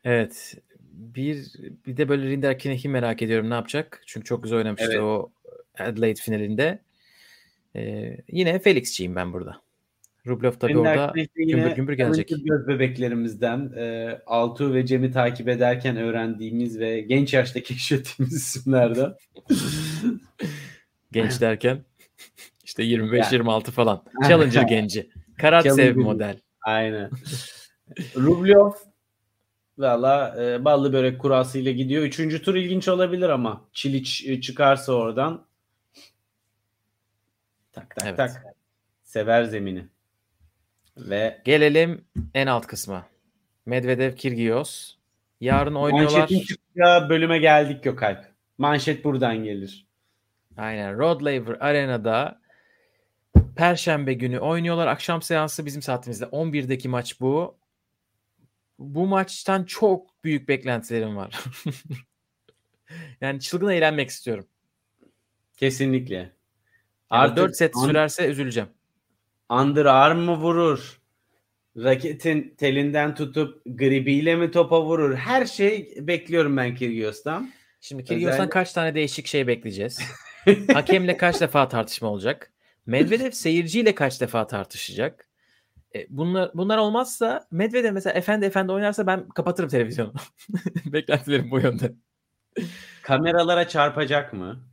Evet. Bir bir de böyle Rinder Kinech'i merak ediyorum ne yapacak? Çünkü çok güzel oynamıştı Evet. o Adelaide finalinde. Ee, yine Felix'ciyim ben burada. Rublev tabii Ender orada gümbür gümbür gelecek. göz bebeklerimizden e, Altuğ ve Cem'i takip ederken öğrendiğimiz ve genç yaşta keşfettiğimiz isimlerden. genç derken işte Yani. 25-26 falan. Challenger genci. Karatsev model. Aynen. Rublev valla e, ballı börek kurasıyla gidiyor. Üçüncü tur ilginç olabilir ama Çiliç e, çıkarsa oradan tak tak Evet. tak sever zemini. Ve Gelelim en alt kısma. Medvedev Kirgios. Yarın oynuyorlar. manşetin çıkacağı bölüme geldik Gökalp. Manşet buradan gelir. Aynen. Rod Laver Arena'da Perşembe günü oynuyorlar. Akşam seansı bizim saatimizde 11'deki maç bu. Bu maçtan çok büyük beklentilerim var. yani çılgın eğlenmek istiyorum. Kesinlikle. Yani Artık 4 set an- sürerse üzüleceğim. underarm mı vurur? Raketin telinden tutup gribiyle mi topa vurur? Her şey bekliyorum ben Kyrgios'tan. Şimdi Kyrgios'tan Özellikle- kaç tane değişik şey bekleyeceğiz? Hakemle kaç defa tartışma olacak? Medvedev seyirciyle kaç defa tartışacak? E, bunlar bunlar olmazsa Medvedev mesela efendi efendi oynarsa ben kapatırım televizyonu. Beklentilerim bu yönde. Kameralara çarpacak mı?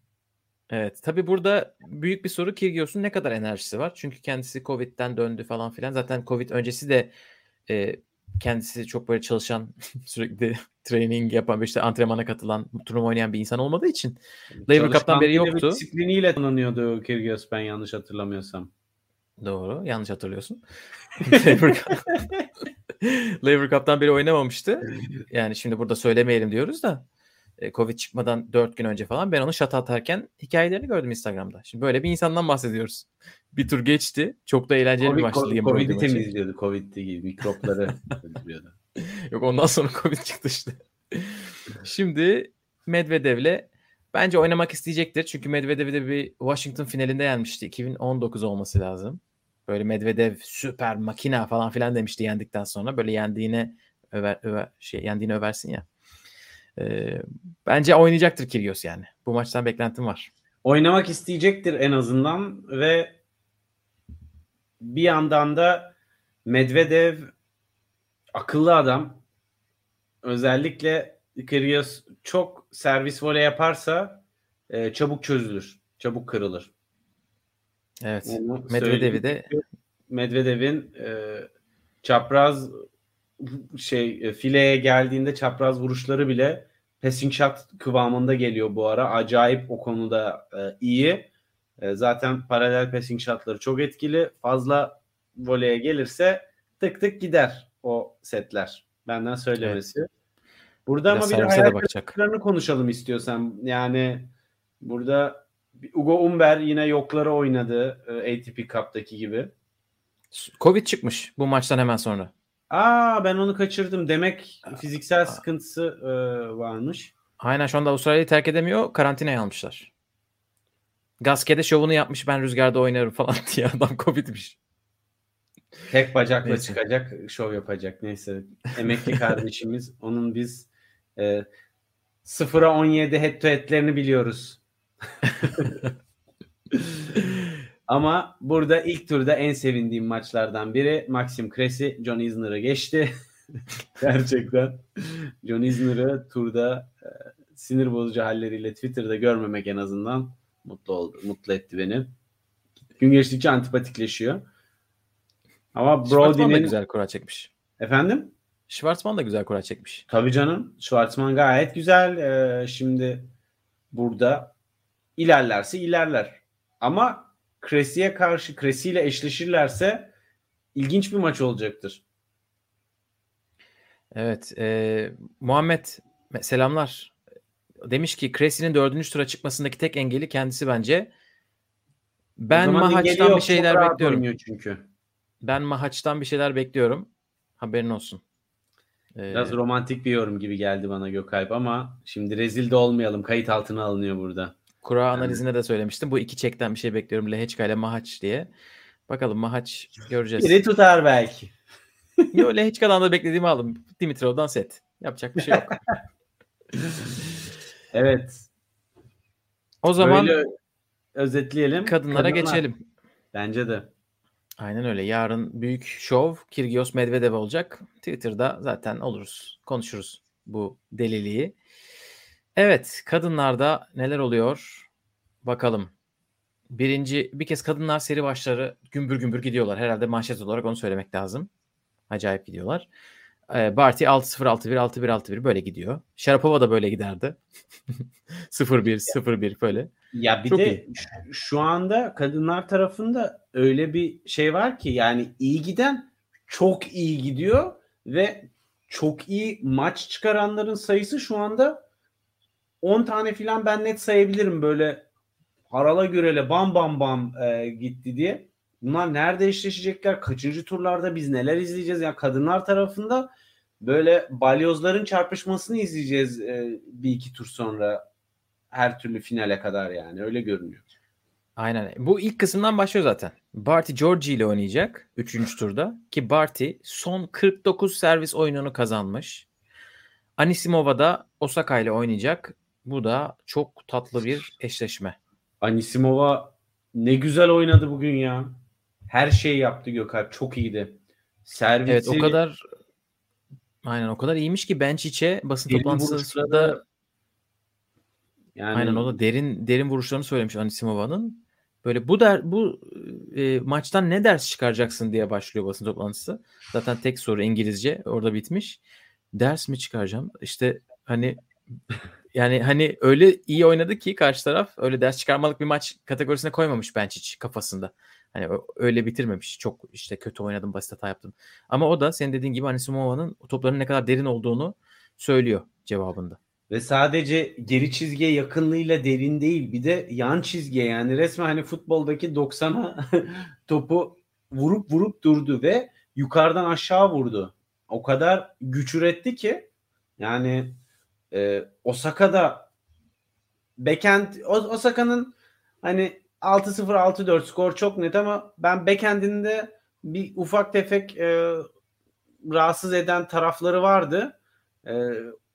Evet. Tabii burada büyük bir soru Kyrgios'un ne kadar enerjisi var? Çünkü kendisi Covid'den döndü falan filan. Zaten Covid öncesi de e, kendisi çok böyle çalışan, sürekli training yapan, işte antrenmana katılan, turnuva oynayan bir insan olmadığı için Laver Cup'tan beri yoktu. Disipliniyle tanınıyordu Kyrgios ben yanlış hatırlamıyorsam. Doğru. Yanlış hatırlıyorsun. Laver Cup- Laver Cup'tan beri oynamamıştı. Yani şimdi burada söylemeyelim diyoruz da e, Covid çıkmadan 4 gün önce falan ben onu şat atarken hikayelerini gördüm Instagram'da. Şimdi böyle bir insandan bahsediyoruz. Bir tur geçti. Çok da eğlenceli bir Covid, maçtı. Covid, Game Boy'du Covid'i maçı. temizliyordu. Covid'di gibi mikropları temizliyordu. Yok ondan sonra Covid çıktı işte. Şimdi Medvedev'le bence oynamak isteyecektir. Çünkü Medvedev'i de bir Washington finalinde yenmişti. 2019 olması lazım. Böyle Medvedev süper makina falan filan demişti yendikten sonra. Böyle yendiğine över, över şey yendiğini översin ya. Ee, bence oynayacaktır Kyrgios yani. Bu maçtan beklentim var. oynamak isteyecektir en azından ve bir yandan da Medvedev akıllı adam. Özellikle Kyrgios çok servis voley yaparsa e, çabuk çözülür. Çabuk kırılır. Evet. Onu Medvedev'i de Medvedev'in e, çapraz şey e, fileye geldiğinde çapraz vuruşları bile passing shot kıvamında geliyor bu ara. Acayip o konuda e, iyi. E, zaten paralel passing shotları çok etkili. Fazla voleye gelirse tık tık gider o setler. Benden söylemesi. Evet. Burada Biraz ama bir hayal kırıklıklarını konuşalım istiyorsan. Yani burada Ugo Umber yine yokları oynadı e, ATP Cup'taki gibi. Covid çıkmış bu maçtan hemen sonra. Aa ben onu kaçırdım. Demek fiziksel sıkıntısı e, varmış. Aynen şu anda Avustralya'yı terk edemiyor. Karantinaya almışlar. Gaske'de şovunu yapmış ben rüzgarda oynarım falan diye adam Covid'miş. Tek bacakla Neyse. çıkacak, şov yapacak. Neyse. Emekli kardeşimiz. Onun biz e, 0'a 17 head to head'lerini biliyoruz. Ama burada ilk turda en sevindiğim maçlardan biri Maxim Cressy John Isner'ı geçti. Gerçekten. John Isner'ı turda e, sinir bozucu halleriyle Twitter'da görmemek en azından mutlu oldu, mutlu etti beni. Gün geçtikçe antipatikleşiyor. Ama Brody'nin da güzel kura çekmiş. Efendim? Schwarzman da güzel kura çekmiş. Tabii canım. Schwarzman gayet güzel. Ee, şimdi burada ilerlerse ilerler. Ama Kresi'ye karşı Kresi ile eşleşirlerse ilginç bir maç olacaktır. Evet. E, Muhammed selamlar. Demiş ki Kresi'nin dördüncü tura çıkmasındaki tek engeli kendisi bence. Ben Mahaç'tan bir şeyler bekliyorum. Çünkü. Ben Mahaç'tan bir şeyler bekliyorum. Haberin olsun. Ee, Biraz romantik bir yorum gibi geldi bana Gökalp ama şimdi rezil de olmayalım. Kayıt altına alınıyor burada. Kura analizinde de söylemiştim. Bu iki çekten bir şey bekliyorum. Leheçka ile Mahaç diye. Bakalım Mahaç göreceğiz. Biri tutar belki. Yo Leheçka'dan da beklediğimi aldım. Dimitrov'dan set. Yapacak bir şey yok. evet. O zaman Böyle özetleyelim. Kadınlara Kadınlar. geçelim. Bence de. Aynen öyle. Yarın büyük şov Kirgios Medvedev olacak. Twitter'da zaten oluruz. Konuşuruz bu deliliği. Evet, kadınlarda neler oluyor? Bakalım. Birinci bir kez kadınlar seri başları gümbür gümbür gidiyorlar. Herhalde manşet olarak onu söylemek lazım. Acayip gidiyorlar. Ee, Barty 6-0 6-1 6-1 6-1 böyle gidiyor. Sharapova da böyle giderdi. 0-1 0-1 böyle. Ya bir Çok de iyi. şu anda kadınlar tarafında öyle bir şey var ki yani iyi giden çok iyi gidiyor ve çok iyi maç çıkaranların sayısı şu anda 10 tane filan ben net sayabilirim böyle harala gürele bam bam bam e, gitti diye. Bunlar nerede eşleşecekler? Kaçıncı turlarda biz neler izleyeceğiz? Yani kadınlar tarafında böyle balyozların çarpışmasını izleyeceğiz e, bir iki tur sonra her türlü finale kadar yani öyle görünüyor. Aynen. Bu ilk kısımdan başlıyor zaten. Barty Georgie ile oynayacak 3. turda ki Barty son 49 servis oyununu kazanmış. Anisimova da Osaka ile oynayacak. Bu da çok tatlı bir eşleşme. Anisimova ne güzel oynadı bugün ya. Her şeyi yaptı Gökalp. Çok iyiydi. Servisi... Evet o kadar aynen o kadar iyiymiş ki bench içe basın toplantısında yani aynen o da derin derin vuruşlarını söylemiş Anisimova'nın. Böyle bu der bu e, maçtan ne ders çıkaracaksın diye başlıyor basın toplantısı. Zaten tek soru İngilizce orada bitmiş. Ders mi çıkaracağım? İşte hani yani hani öyle iyi oynadı ki karşı taraf öyle ders çıkarmalık bir maç kategorisine koymamış bench kafasında. Hani öyle bitirmemiş. Çok işte kötü oynadım, basit hata yaptım. Ama o da senin dediğin gibi Anisimova'nın topların ne kadar derin olduğunu söylüyor cevabında. Ve sadece geri çizgiye yakınlığıyla derin değil bir de yan çizgiye yani resmen hani futboldaki 90'a topu vurup vurup durdu ve yukarıdan aşağı vurdu. O kadar güç üretti ki yani e, Osaka'da backhand Osaka'nın hani 6-0 6-4 skor çok net ama ben backhand'inde bir ufak tefek e, rahatsız eden tarafları vardı. E,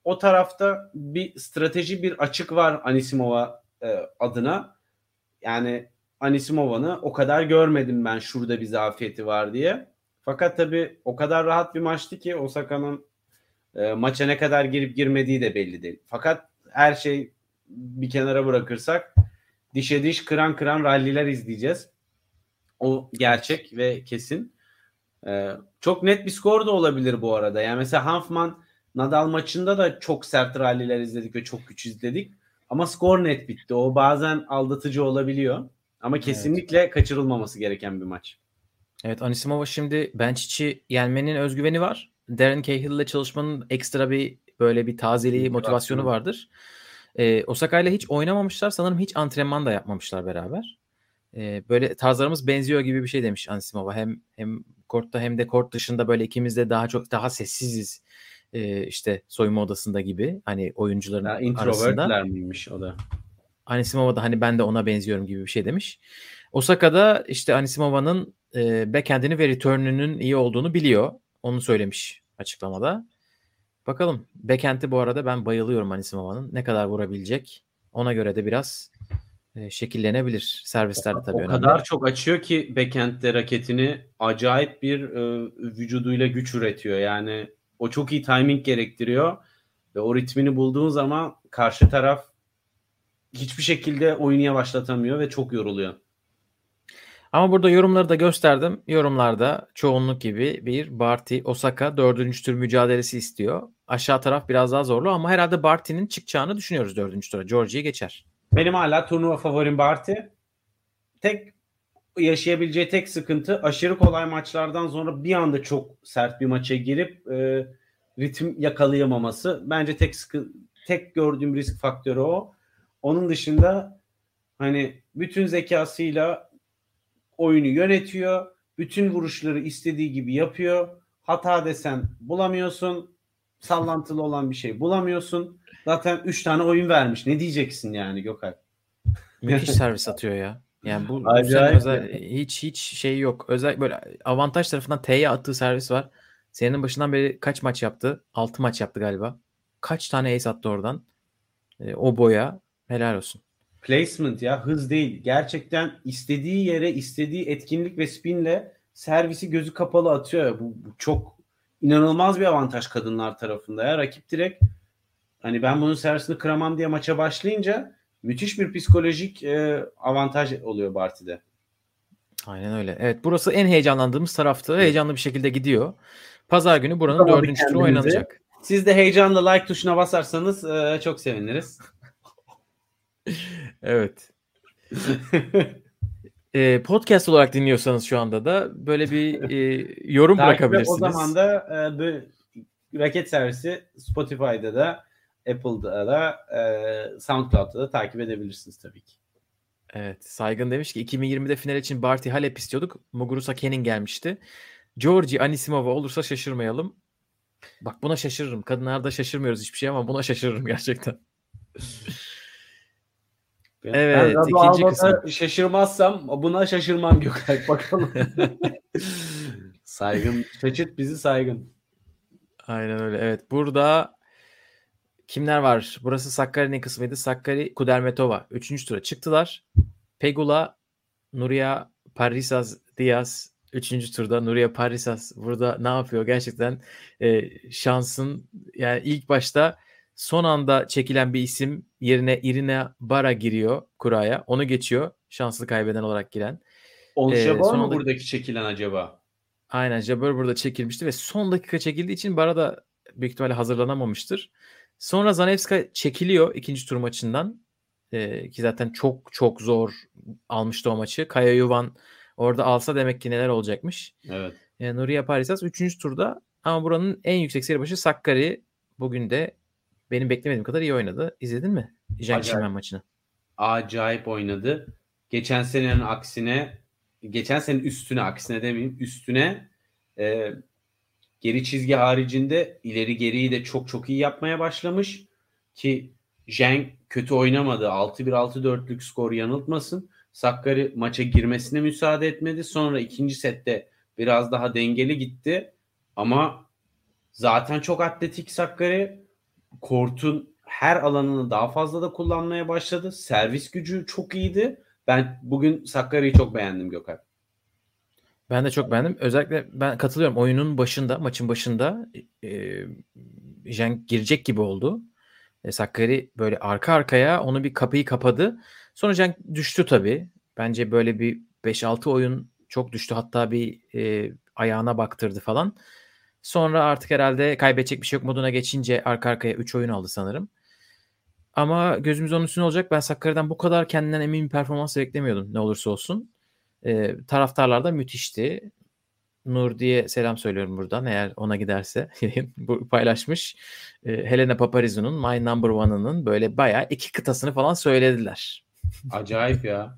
o tarafta bir strateji bir açık var Anisimova e, adına. Yani Anisimova'nı o kadar görmedim ben şurada bir zafiyeti var diye. Fakat tabii o kadar rahat bir maçtı ki Osaka'nın e, maça ne kadar girip girmediği de belli değil. Fakat her şey bir kenara bırakırsak dişe diş kıran kıran ralliler izleyeceğiz. O gerçek ve kesin. E, çok net bir skor da olabilir bu arada. Yani mesela Hanfman Nadal maçında da çok sert ralliler izledik ve çok güç izledik. Ama skor net bitti. O bazen aldatıcı olabiliyor. Ama kesinlikle evet. kaçırılmaması gereken bir maç. Evet Anisimova şimdi Benchic'i yenmenin özgüveni var. Darren Cahill ile çalışmanın ekstra bir böyle bir tazeliği, motivasyonu vardır. Ee, Osaka ile hiç oynamamışlar. Sanırım hiç antrenman da yapmamışlar beraber. Ee, böyle tarzlarımız benziyor gibi bir şey demiş Anisimova. Hem hem kortta hem de kort dışında böyle ikimiz de daha çok daha sessiziz. Ee, işte soyunma odasında gibi hani oyuncuların ya, arasında. miymiş o da? Anisimova da hani ben de ona benziyorum gibi bir şey demiş. Osaka'da işte Anisimova'nın e, backend'ini ve return'ünün iyi olduğunu biliyor. Onu söylemiş açıklamada. Bakalım. Backend'i bu arada ben bayılıyorum Anisimova'nın. Ne kadar vurabilecek? Ona göre de biraz e, şekillenebilir. Servislerde tabii o önemli. O kadar çok açıyor ki backend'de raketini acayip bir e, vücuduyla güç üretiyor. Yani o çok iyi timing gerektiriyor ve o ritmini bulduğun zaman karşı taraf hiçbir şekilde oyunu yavaşlatamıyor ve çok yoruluyor. Ama burada yorumları da gösterdim. Yorumlarda çoğunluk gibi bir Barty Osaka dördüncü tur mücadelesi istiyor. Aşağı taraf biraz daha zorlu ama herhalde Barty'nin çıkacağını düşünüyoruz dördüncü tura. Georgie'yi geçer. Benim hala turnuva favorim Barty. Tek yaşayabileceği tek sıkıntı aşırı kolay maçlardan sonra bir anda çok sert bir maça girip e, ritim yakalayamaması. Bence tek sıkı, tek gördüğüm risk faktörü o. Onun dışında hani bütün zekasıyla oyunu yönetiyor. Bütün vuruşları istediği gibi yapıyor. Hata desen bulamıyorsun. Sallantılı olan bir şey bulamıyorsun. Zaten 3 tane oyun vermiş. Ne diyeceksin yani Gökay? Müthiş servis atıyor ya. Yani bu, bu özel, hiç hiç şey yok. Özel böyle avantaj tarafından T'ye attığı servis var. Senin başından beri kaç maç yaptı? 6 maç yaptı galiba. Kaç tane ace attı oradan? E, o boya helal olsun. Placement ya hız değil. Gerçekten istediği yere istediği etkinlik ve spinle servisi gözü kapalı atıyor. Bu, bu çok inanılmaz bir avantaj kadınlar tarafında ya. Rakip direkt hani ben bunun servisini kıramam diye maça başlayınca müthiş bir psikolojik e, avantaj oluyor Barty'de. Aynen öyle. Evet burası en heyecanlandığımız taraftı. Heyecanlı bir şekilde gidiyor. Pazar günü buranın dördüncü turu oynanacak. Siz de heyecanla like tuşuna basarsanız e, çok seviniriz. Evet. e, podcast olarak dinliyorsanız şu anda da böyle bir e, yorum bırakabilirsiniz. O zaman da e, bu raket servisi Spotify'da da Apple'da da e, SoundCloud'da da takip edebilirsiniz tabii ki. Evet. Saygın demiş ki 2020'de final için Barty Halep istiyorduk. Muguruza Kenin gelmişti. Georgi Anisimova olursa şaşırmayalım. Bak buna şaşırırım. Kadınlarda şaşırmıyoruz hiçbir şey ama buna şaşırırım gerçekten. Evet, ben ikinci kısım. Şaşırmazsam buna şaşırmam Gökalp bakalım. saygın, şaşırt bizi saygın. Aynen öyle. Evet, burada kimler var? Burası Sakkari'nin kısmıydı. Sakkari, Kudermetova. Üçüncü tura çıktılar. Pegula, Nuria Parisas Diaz. Üçüncü turda Nuria Parisas burada ne yapıyor? Gerçekten e, şansın yani ilk başta Son anda çekilen bir isim yerine Irina Bara giriyor kuraya. Onu geçiyor. Şanslı kaybeden olarak giren. Olşabor ee, mu buradaki çekilen acaba? Aynen Jabber burada çekilmişti ve son dakika çekildiği için Bara da büyük ihtimalle hazırlanamamıştır. Sonra Zanevska çekiliyor ikinci tur maçından. Ee, ki zaten çok çok zor almıştı o maçı. Kaya Yuvan orada alsa demek ki neler olacakmış. Evet. Ee, Nuria Parisas 3. turda ama buranın en yüksek seri başı Sakkari bugün de benim beklemediğim kadar iyi oynadı. İzledin mi? Zhang Ximen maçını. Acayip oynadı. Geçen senenin aksine geçen senenin üstüne aksine demeyeyim üstüne e, geri çizgi haricinde ileri geriyi de çok çok iyi yapmaya başlamış ki Zhang kötü oynamadı. 6-1-6-4'lük skor yanıltmasın. Sakkari maça girmesine müsaade etmedi. Sonra ikinci sette biraz daha dengeli gitti. Ama zaten çok atletik Sakkari Kort'un her alanını daha fazla da kullanmaya başladı. Servis gücü çok iyiydi. Ben bugün Sakarya'yı çok beğendim Gökhan. Ben de çok beğendim. Özellikle ben katılıyorum. Oyunun başında, maçın başında e, Jen girecek gibi oldu. E, Sakkari böyle arka arkaya onu bir kapıyı kapadı. Sonra Jen düştü tabii. Bence böyle bir 5-6 oyun çok düştü. Hatta bir e, ayağına baktırdı falan. Sonra artık herhalde kaybedecek bir şey yok moduna geçince arka arkaya 3 oyun aldı sanırım. Ama gözümüz onun üstüne olacak. Ben Sakarya'dan bu kadar kendinden emin bir performans beklemiyordum ne olursa olsun. Ee, taraftarlar da müthişti. Nur diye selam söylüyorum buradan eğer ona giderse bu paylaşmış. Ee, Helena Paparizou'nun My Number One'ının böyle bayağı iki kıtasını falan söylediler. Acayip ya.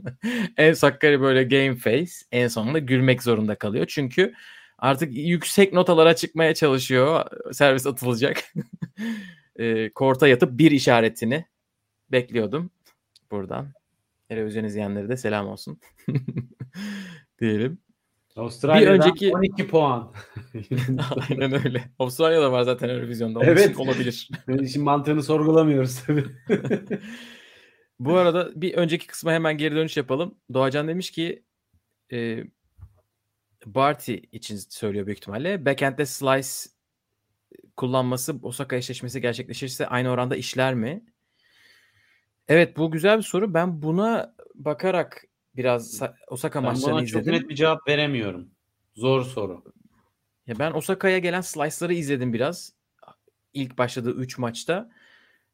en Sakkari böyle game face en sonunda gülmek zorunda kalıyor. Çünkü artık yüksek notalara çıkmaya çalışıyor. Servis atılacak. e, korta yatıp bir işaretini bekliyordum. Buradan. Televizyon izleyenlere de selam olsun. Diyelim. Avustralya'dan bir önceki... 12 puan. Aynen öyle. Avustralya'da var zaten Eurovision'da. Onun evet. olabilir. Şimdi mantığını sorgulamıyoruz tabii. Bu arada bir önceki kısma hemen geri dönüş yapalım. Doğacan demiş ki e, Barty için söylüyor büyük ihtimalle. Backend'de slice kullanması Osaka eşleşmesi gerçekleşirse aynı oranda işler mi? Evet bu güzel bir soru. Ben buna bakarak biraz Osaka ben maçlarını buna izledim. çok net bir cevap veremiyorum. Zor soru. Ya ben Osaka'ya gelen slice'ları izledim biraz. İlk başladığı 3 maçta.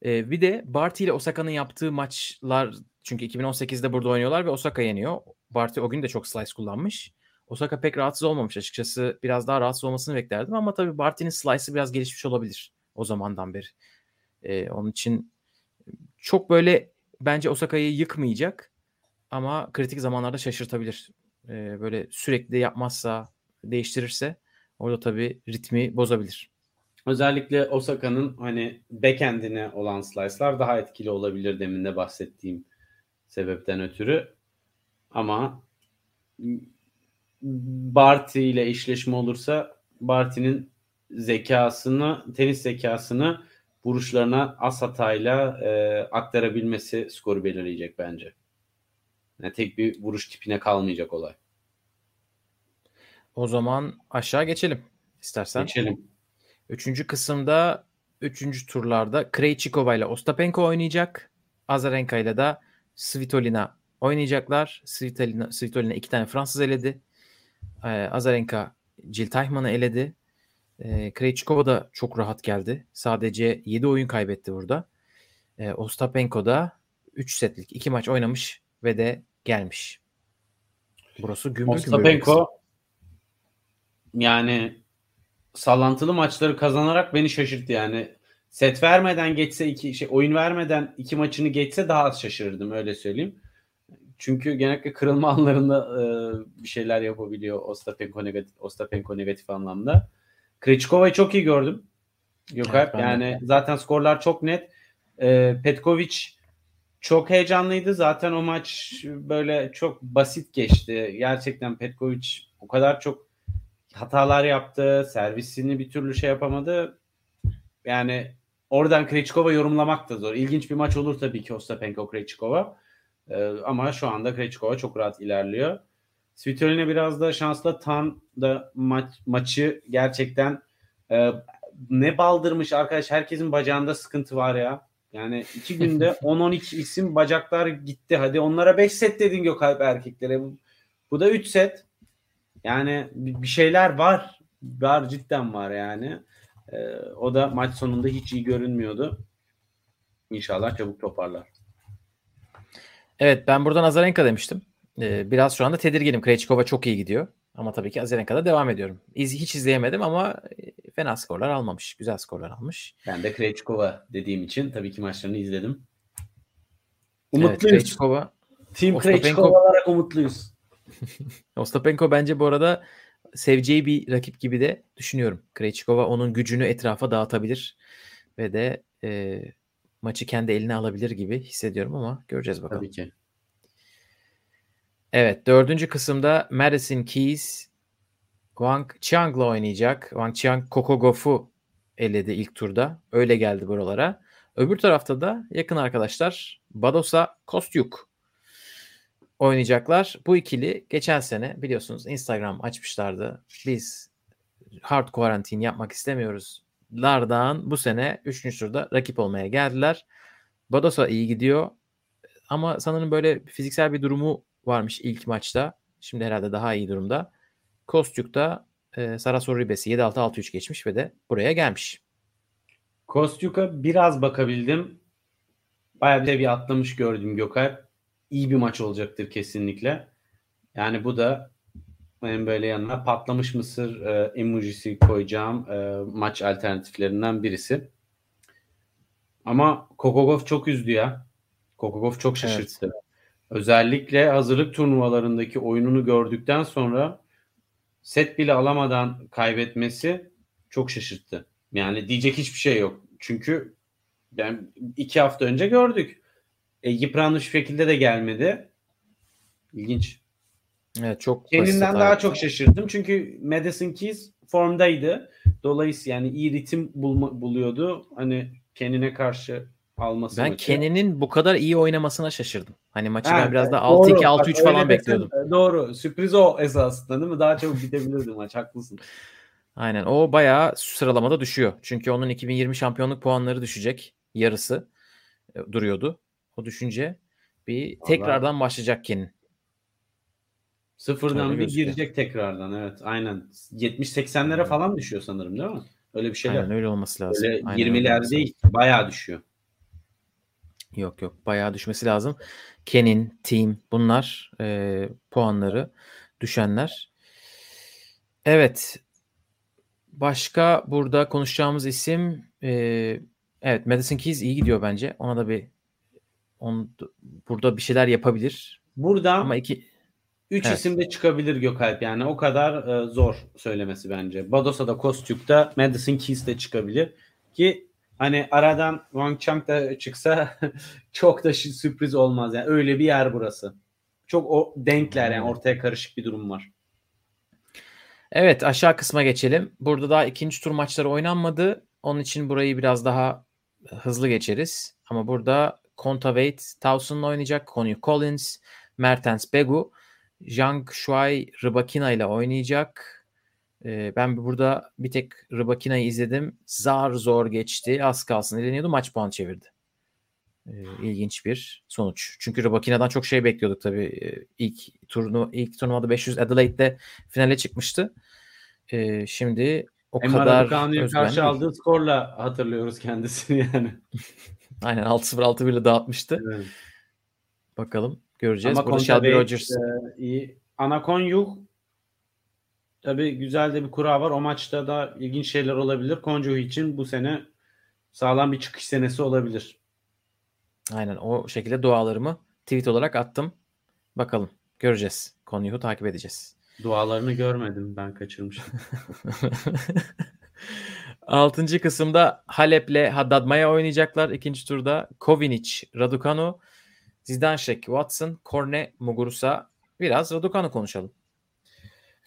Ee, bir de Barty ile Osaka'nın yaptığı maçlar çünkü 2018'de burada oynuyorlar ve Osaka yeniyor. Barty o gün de çok slice kullanmış. Osaka pek rahatsız olmamış açıkçası. Biraz daha rahatsız olmasını beklerdim ama tabii Barty'nin slice'ı biraz gelişmiş olabilir o zamandan beri. Ee, onun için çok böyle bence Osaka'yı yıkmayacak ama kritik zamanlarda şaşırtabilir. Ee, böyle sürekli yapmazsa, değiştirirse orada tabii ritmi bozabilir. Özellikle Osaka'nın hani backend'ine olan slice'lar daha etkili olabilir demin de bahsettiğim sebepten ötürü. Ama Barty ile eşleşme olursa Barty'nin zekasını, tenis zekasını vuruşlarına az hatayla e, aktarabilmesi skoru belirleyecek bence. Yani tek bir vuruş tipine kalmayacak olay. O zaman aşağı geçelim istersen. Geçelim. Üçüncü kısımda üçüncü turlarda Krejcikova ile Ostapenko oynayacak. Azarenka ile de Svitolina oynayacaklar. Svitolina, Svitolina iki tane Fransız eledi. Ee, Azarenka Jill Teichmann'ı eledi. Ee, Krejcikova da çok rahat geldi. Sadece 7 oyun kaybetti burada. Ee, Ostapenko da 3 setlik 2 maç oynamış ve de gelmiş. Burası gümbür Ostapenko yani sallantılı maçları kazanarak beni şaşırttı yani. Set vermeden geçse iki şey oyun vermeden iki maçını geçse daha az şaşırırdım öyle söyleyeyim. Çünkü genellikle kırılma anlarında e, bir şeyler yapabiliyor Ostapenko negatif, Ostapenko negatif anlamda. Krejcikova'yı çok iyi gördüm. Yok evet, yani de. zaten skorlar çok net. E, Petkovic çok heyecanlıydı. Zaten o maç böyle çok basit geçti. Gerçekten Petkovic o kadar çok hatalar yaptı. Servisini bir türlü şey yapamadı. Yani oradan Krejcikova yorumlamak da zor. İlginç bir maç olur tabii ki Ostapenko Krejcikova. Ee, ama şu anda Krejcikova çok rahat ilerliyor. Svitolina biraz da şanslı. Tan da maç, maçı gerçekten e, ne baldırmış arkadaş. Herkesin bacağında sıkıntı var ya. Yani iki günde 10-12 isim bacaklar gitti. Hadi onlara 5 set dedin Gökalp erkeklere. Bu, bu da 3 set. Yani bir şeyler var. Var cidden var yani. Ee, o da maç sonunda hiç iyi görünmüyordu. İnşallah çabuk toparlar. Evet ben buradan Azarenka demiştim. Ee, biraz şu anda tedirginim. Krejcikova çok iyi gidiyor. Ama tabii ki Azarenka'da devam ediyorum. İz, hiç izleyemedim ama e, fena skorlar almamış. Güzel skorlar almış. Ben de Krejcikova dediğim için tabii ki maçlarını izledim. Umutluyuz. Evet, Krejcikova. Team Krejcikova olarak umutluyuz. Ostapenko bence bu arada seveceği bir rakip gibi de düşünüyorum. Krejcikova onun gücünü etrafa dağıtabilir ve de e, maçı kendi eline alabilir gibi hissediyorum ama göreceğiz bakalım. Tabii ki. Evet dördüncü kısımda Madison Keys Wang Chiang'la oynayacak. Wang Chiang Coco Gauff'u eledi ilk turda. Öyle geldi buralara. Öbür tarafta da yakın arkadaşlar Badosa Kostyuk oynayacaklar. Bu ikili geçen sene biliyorsunuz Instagram açmışlardı. Biz hard quarantine yapmak istemiyoruz. Lardan bu sene 3. turda rakip olmaya geldiler. Badosa iyi gidiyor. Ama sanırım böyle fiziksel bir durumu varmış ilk maçta. Şimdi herhalde daha iyi durumda. Kostyuk da e, Sarasor Ribes'i 7-6-6-3 geçmiş ve de buraya gelmiş. Kostyuk'a biraz bakabildim. Bayağı bir seviye atlamış gördüm Gökay. İyi bir maç olacaktır kesinlikle. Yani bu da benim böyle yanına patlamış mısır e, emojisi koyacağım e, maç alternatiflerinden birisi. Ama Kokogov çok üzdü ya. Kokogov çok şaşırttı. Evet. Özellikle hazırlık turnuvalarındaki oyununu gördükten sonra set bile alamadan kaybetmesi çok şaşırttı. Yani diyecek hiçbir şey yok. Çünkü yani iki hafta önce gördük. E, yıpranmış şekilde de gelmedi. İlginç. Evet çok Kendinden daha çok şaşırdım. Çünkü Madison Keys formdaydı. Dolayısıyla yani iyi ritim bulma, buluyordu. Hani kendine karşı alması Ben maçı. Kenny'nin bu kadar iyi oynamasına şaşırdım. Hani maçı ha, ben biraz da 6-2 6-3 falan bekliyordum. Doğru. Sürpriz o esasında değil mi? Daha çok bitebilirdi maç. Haklısın. Aynen. O bayağı sıralamada düşüyor. Çünkü onun 2020 şampiyonluk puanları düşecek. Yarısı e, duruyordu. O düşünce bir Vallahi... tekrardan başlayacak Ken'in. Sıfırdan Öyle bir gözüküyor. girecek tekrardan evet aynen. 70-80'lere falan düşüyor sanırım değil mi? Öyle bir şeyler. Aynen öyle olması lazım. Öyle aynen 20'ler değil bayağı düşüyor. Yok yok bayağı düşmesi lazım. Ken'in, Team bunlar e, puanları düşenler. Evet. Başka burada konuşacağımız isim e, evet Madison Keys iyi gidiyor bence. Ona da bir on, burada bir şeyler yapabilir. Burada ama iki 3 evet. isim de çıkabilir Gökalp yani o kadar e, zor söylemesi bence. Badosa'da Kostyuk'ta Madison Keys de çıkabilir ki hani aradan Wang Chang da çıksa çok da sürpriz olmaz yani öyle bir yer burası. Çok o denkler yani ortaya karışık bir durum var. Evet aşağı kısma geçelim. Burada daha ikinci tur maçları oynanmadı. Onun için burayı biraz daha hızlı geçeriz. Ama burada Conta Wade Towson'la oynayacak. Conor Collins, Mertens Begu. Zhang Shuai Rybakina ile oynayacak. Ee, ben burada bir tek Rybakina'yı izledim. Zar zor geçti. Az kalsın eleniyordu. Maç puan çevirdi. Ee, ilginç bir sonuç. Çünkü Rybakina'dan çok şey bekliyorduk tabii. Ee, ilk turnu ilk turnuvada 500 Adelaide'de finale çıkmıştı. Şimdi o Emre kadar karşı aldığı skorla hatırlıyoruz kendisini yani. Aynen 6-0 6-1 ile dağıtmıştı. Evet. Bakalım göreceğiz. Ama Burada Shelby Rogers. E, iyi. Anakon Yuh tabii güzel de bir kura var. O maçta da ilginç şeyler olabilir. Konjuh için bu sene sağlam bir çıkış senesi olabilir. Aynen o şekilde dualarımı tweet olarak attım. Bakalım göreceğiz. Konyu'yu takip edeceğiz. Dualarını görmedim ben kaçırmışım. Altıncı kısımda Halep'le Haddad Maya oynayacaklar. İkinci turda Kovinic, Raducanu, Zidanşek, Watson, Korne, Muguruza. Biraz Raducanu konuşalım.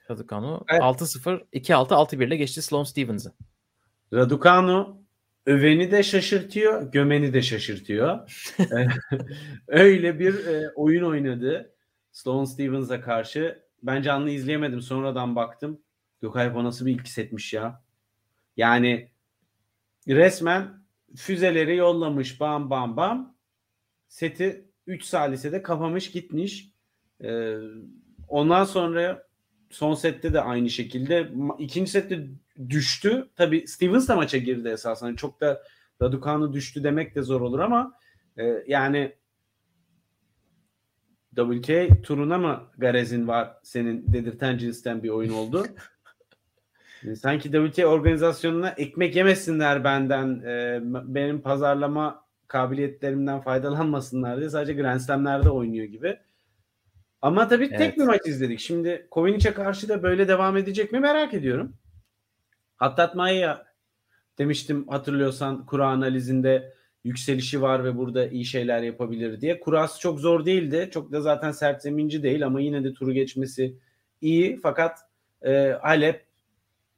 Raducanu evet. 6-0, 2-6, 6-1 ile geçti Sloane Stevens'ı. Raducanu öveni de şaşırtıyor, gömeni de şaşırtıyor. Öyle bir e, oyun oynadı Sloane Stevens'a karşı. Ben canlı izleyemedim. Sonradan baktım. Gökay bu nasıl bir ilk setmiş ya. Yani resmen füzeleri yollamış bam bam bam. Seti 3 salisede kapamış gitmiş. Ee, ondan sonra son sette de aynı şekilde. ikinci sette düştü. Tabi Stevens da maça girdi esasında. Yani çok da Raducanu düştü demek de zor olur ama e, yani WTA turuna mı garezin var senin dedirten cinsten bir oyun oldu? Yani sanki WTA organizasyonuna ekmek yemesinler benden. E, benim pazarlama kabiliyetlerimden faydalanmasınlar diye sadece Grand Slam'lerde oynuyor gibi. Ama tabii evet. tek bir maç izledik. Şimdi Kovinic'e karşı da böyle devam edecek mi merak ediyorum. Hattat Maya demiştim hatırlıyorsan kura analizinde yükselişi var ve burada iyi şeyler yapabilir diye. Kurası çok zor değildi. Çok da zaten sert zeminci değil ama yine de turu geçmesi iyi. Fakat e, Halep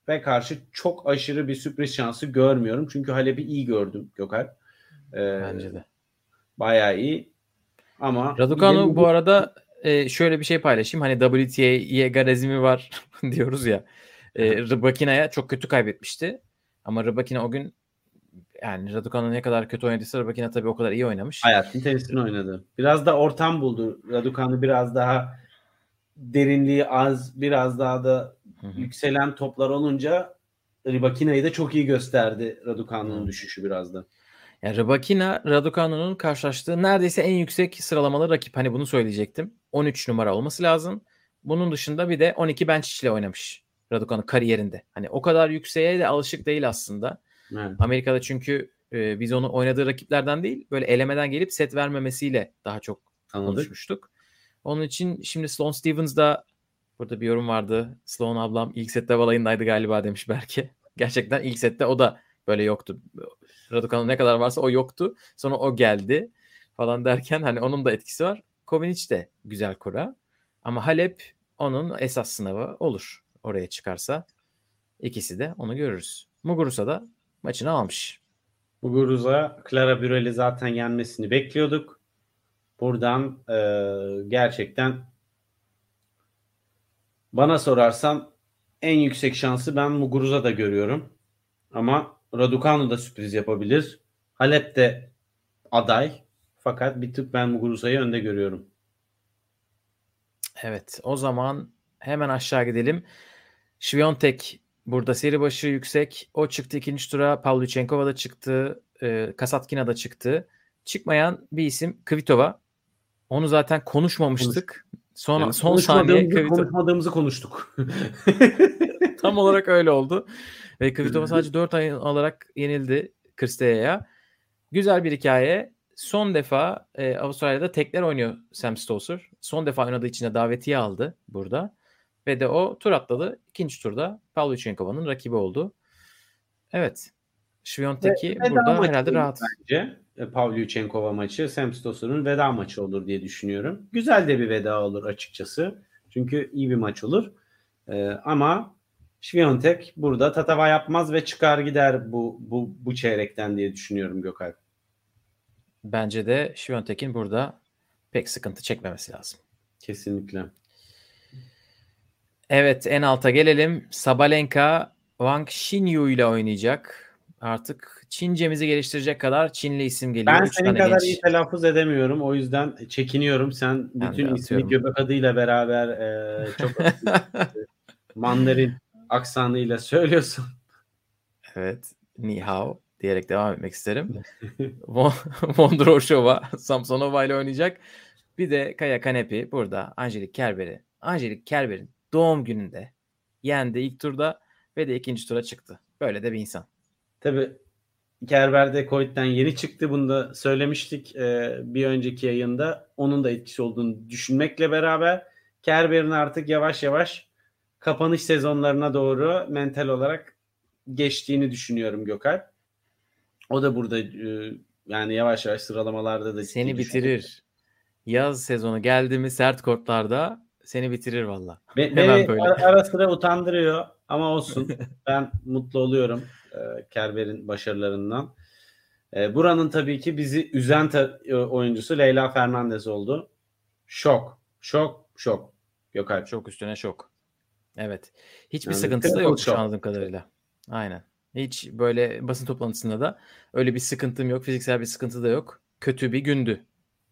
ve karşı çok aşırı bir sürpriz şansı görmüyorum. Çünkü Halep'i iyi gördüm Gökalp. Ee, Bence de. Bayağı iyi. Ama Raducanu bu arada e, şöyle bir şey paylaşayım. Hani WTA'ye garezimi var diyoruz ya. E, Rybakina'ya çok kötü kaybetmişti. Ama Rybakina o gün yani Raducanu ne kadar kötü oynadıysa Rybakina tabii o kadar iyi oynamış. Hayatın tenisini oynadı. Biraz da ortam buldu. Raducanu biraz daha derinliği az, biraz daha da Hı hı. yükselen toplar olunca Ribakina'yı da çok iyi gösterdi Raducanu'nun düşüşü biraz da. Yani Rybakina, Raducanu'nun karşılaştığı neredeyse en yüksek sıralamalı rakip. Hani bunu söyleyecektim. 13 numara olması lazım. Bunun dışında bir de 12 bench ile oynamış Raducanu kariyerinde. Hani o kadar yükseğe de alışık değil aslında. Evet. Amerika'da çünkü e, biz onu oynadığı rakiplerden değil böyle elemeden gelip set vermemesiyle daha çok Anladık. konuşmuştuk. Onun için şimdi Sloan Stevens da burada bir yorum vardı. Sloan ablam ilk sette balayındaydı galiba demiş belki. Gerçekten ilk sette o da böyle yoktu. Raducanu ne kadar varsa o yoktu. Sonra o geldi falan derken hani onun da etkisi var. Kovinic de güzel kura. Ama Halep onun esas sınavı olur. Oraya çıkarsa ikisi de onu görürüz. Muguruza da maçını almış. Muguruza Clara Burel'i zaten yenmesini bekliyorduk. Buradan e, gerçekten bana sorarsan en yüksek şansı ben Muguruza da görüyorum. Ama Raducanu da sürpriz yapabilir. Halep de aday. Fakat bir tık ben Muguruza'yı önde görüyorum. Evet o zaman hemen aşağı gidelim. Şviyontek burada seri başı yüksek. O çıktı ikinci tura. Pavlyuchenkova da çıktı. E, Kasatkina da çıktı. Çıkmayan bir isim Kvitova. Onu zaten konuşmamıştık. Son, Yani son saniye konuşmadığımızı, Kvitova. konuşmadığımızı konuştuk. Tam olarak öyle oldu. Ve Kvitova sadece 4 ay alarak yenildi Kristeya'ya. Güzel bir hikaye. Son defa e, Avustralya'da tekler oynuyor Sam Stosur. Son defa oynadığı için de davetiye aldı burada. Ve de o tur atladı. İkinci turda Pavlyuchenkova'nın rakibi oldu. Evet. Şviyontek'i burada herhalde rahat. Bence e, Pavlyuchenkova maçı Sam Stosur'un veda maçı olur diye düşünüyorum. Güzel de bir veda olur açıkçası. Çünkü iyi bir maç olur. E, ama Şviyontek burada tatava yapmaz ve çıkar gider bu bu bu çeyrekten diye düşünüyorum Gökalp. Bence de Şviyontek'in burada pek sıkıntı çekmemesi lazım. Kesinlikle. Evet en alta gelelim. Sabalenka Wang Xinyu ile oynayacak. Artık Çincemizi geliştirecek kadar Çinli isim geliyor. Ben Üç senin kadar genç. iyi telaffuz edemiyorum. O yüzden çekiniyorum. Sen Ben bütün ismi göbek adıyla beraber e, çok Mandarin aksanıyla söylüyorsun. Evet. Ni hao diyerek devam etmek isterim. Von- Vondroshova Samsonova ile oynayacak. Bir de Kaya Kanepi burada Angelik Kerber'i. Angelik Kerber'in doğum gününde yendi ilk turda ve de ikinci tura çıktı. Böyle de bir insan. Tabii Kerber'de Covid'den yeni çıktı. Bunu da söylemiştik e, bir önceki yayında. Onun da etkisi olduğunu düşünmekle beraber Kerber'in artık yavaş yavaş kapanış sezonlarına doğru mental olarak geçtiğini düşünüyorum Gökalp. O da burada e, yani yavaş yavaş sıralamalarda da Seni düşüyor. bitirir. Yaz sezonu geldi mi sert kortlarda seni bitirir valla. Be- Hemen beni böyle. ara, ara sıra utandırıyor ama olsun. ben mutlu oluyorum e, Kerber'in başarılarından. E, buranın tabii ki bizi üzen ta- e, oyuncusu Leyla Fernandez oldu. Şok, şok, şok. Gökalp. Şok üstüne şok. Evet. Hiçbir Yani sıkıntısı da yokmuş şok. anladığım kadarıyla. Aynen. Hiç böyle basın toplantısında da öyle bir sıkıntım yok. Fiziksel bir sıkıntı da yok. Kötü bir gündü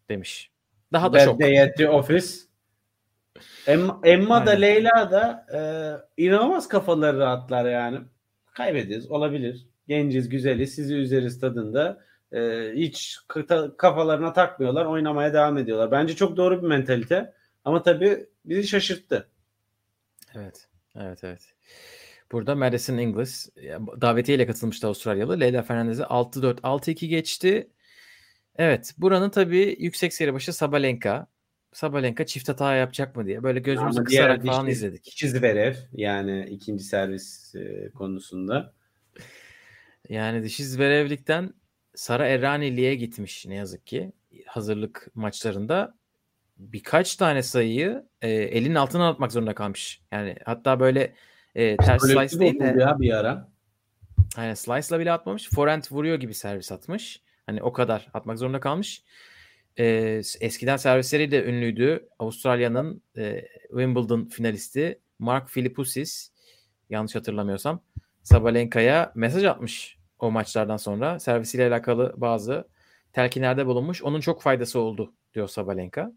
demiş. Daha da Bad şok. Day at the Office. Emma, Emma da Aynen. Leyla da e, inanılmaz kafaları rahatlar yani. Kaybederiz olabilir. Genciz, güzeliz, sizi üzeriz tadında. E, hiç kafalarına takmıyorlar. Oynamaya devam ediyorlar. Bence çok doğru bir mentalite. Ama tabii bizi şaşırttı. Evet. Evet evet. Burada Madison Inglis ya, davetiyeyle katılmıştı Avustralyalı. Leyla Fernandez'e 6-4 6-2 geçti. Evet. Buranın tabii yüksek seri başı Sabalenka. Sabalenka çift hata yapacak mı diye böyle gözümüzü Ama kısarak falan izledik. Çizverev yani ikinci servis e, konusunda. Yani dişi Zverevlik'ten Sara Errani'liğe gitmiş ne yazık ki. Hazırlık maçlarında birkaç tane sayıyı e, elinin altına atmak zorunda kalmış. Yani hatta böyle e, ters Kolektif slice değil de ya bir ara. hani slice'la bile atmamış. Forehand vuruyor gibi servis atmış. Hani o kadar atmak zorunda kalmış. E, eskiden servisleriyle ünlüydü. Avustralya'nın e, Wimbledon finalisti Mark Philippoussis yanlış hatırlamıyorsam Sabalenka'ya mesaj atmış o maçlardan sonra. Servisiyle alakalı bazı telkinlerde bulunmuş. Onun çok faydası oldu diyor Sabalenka.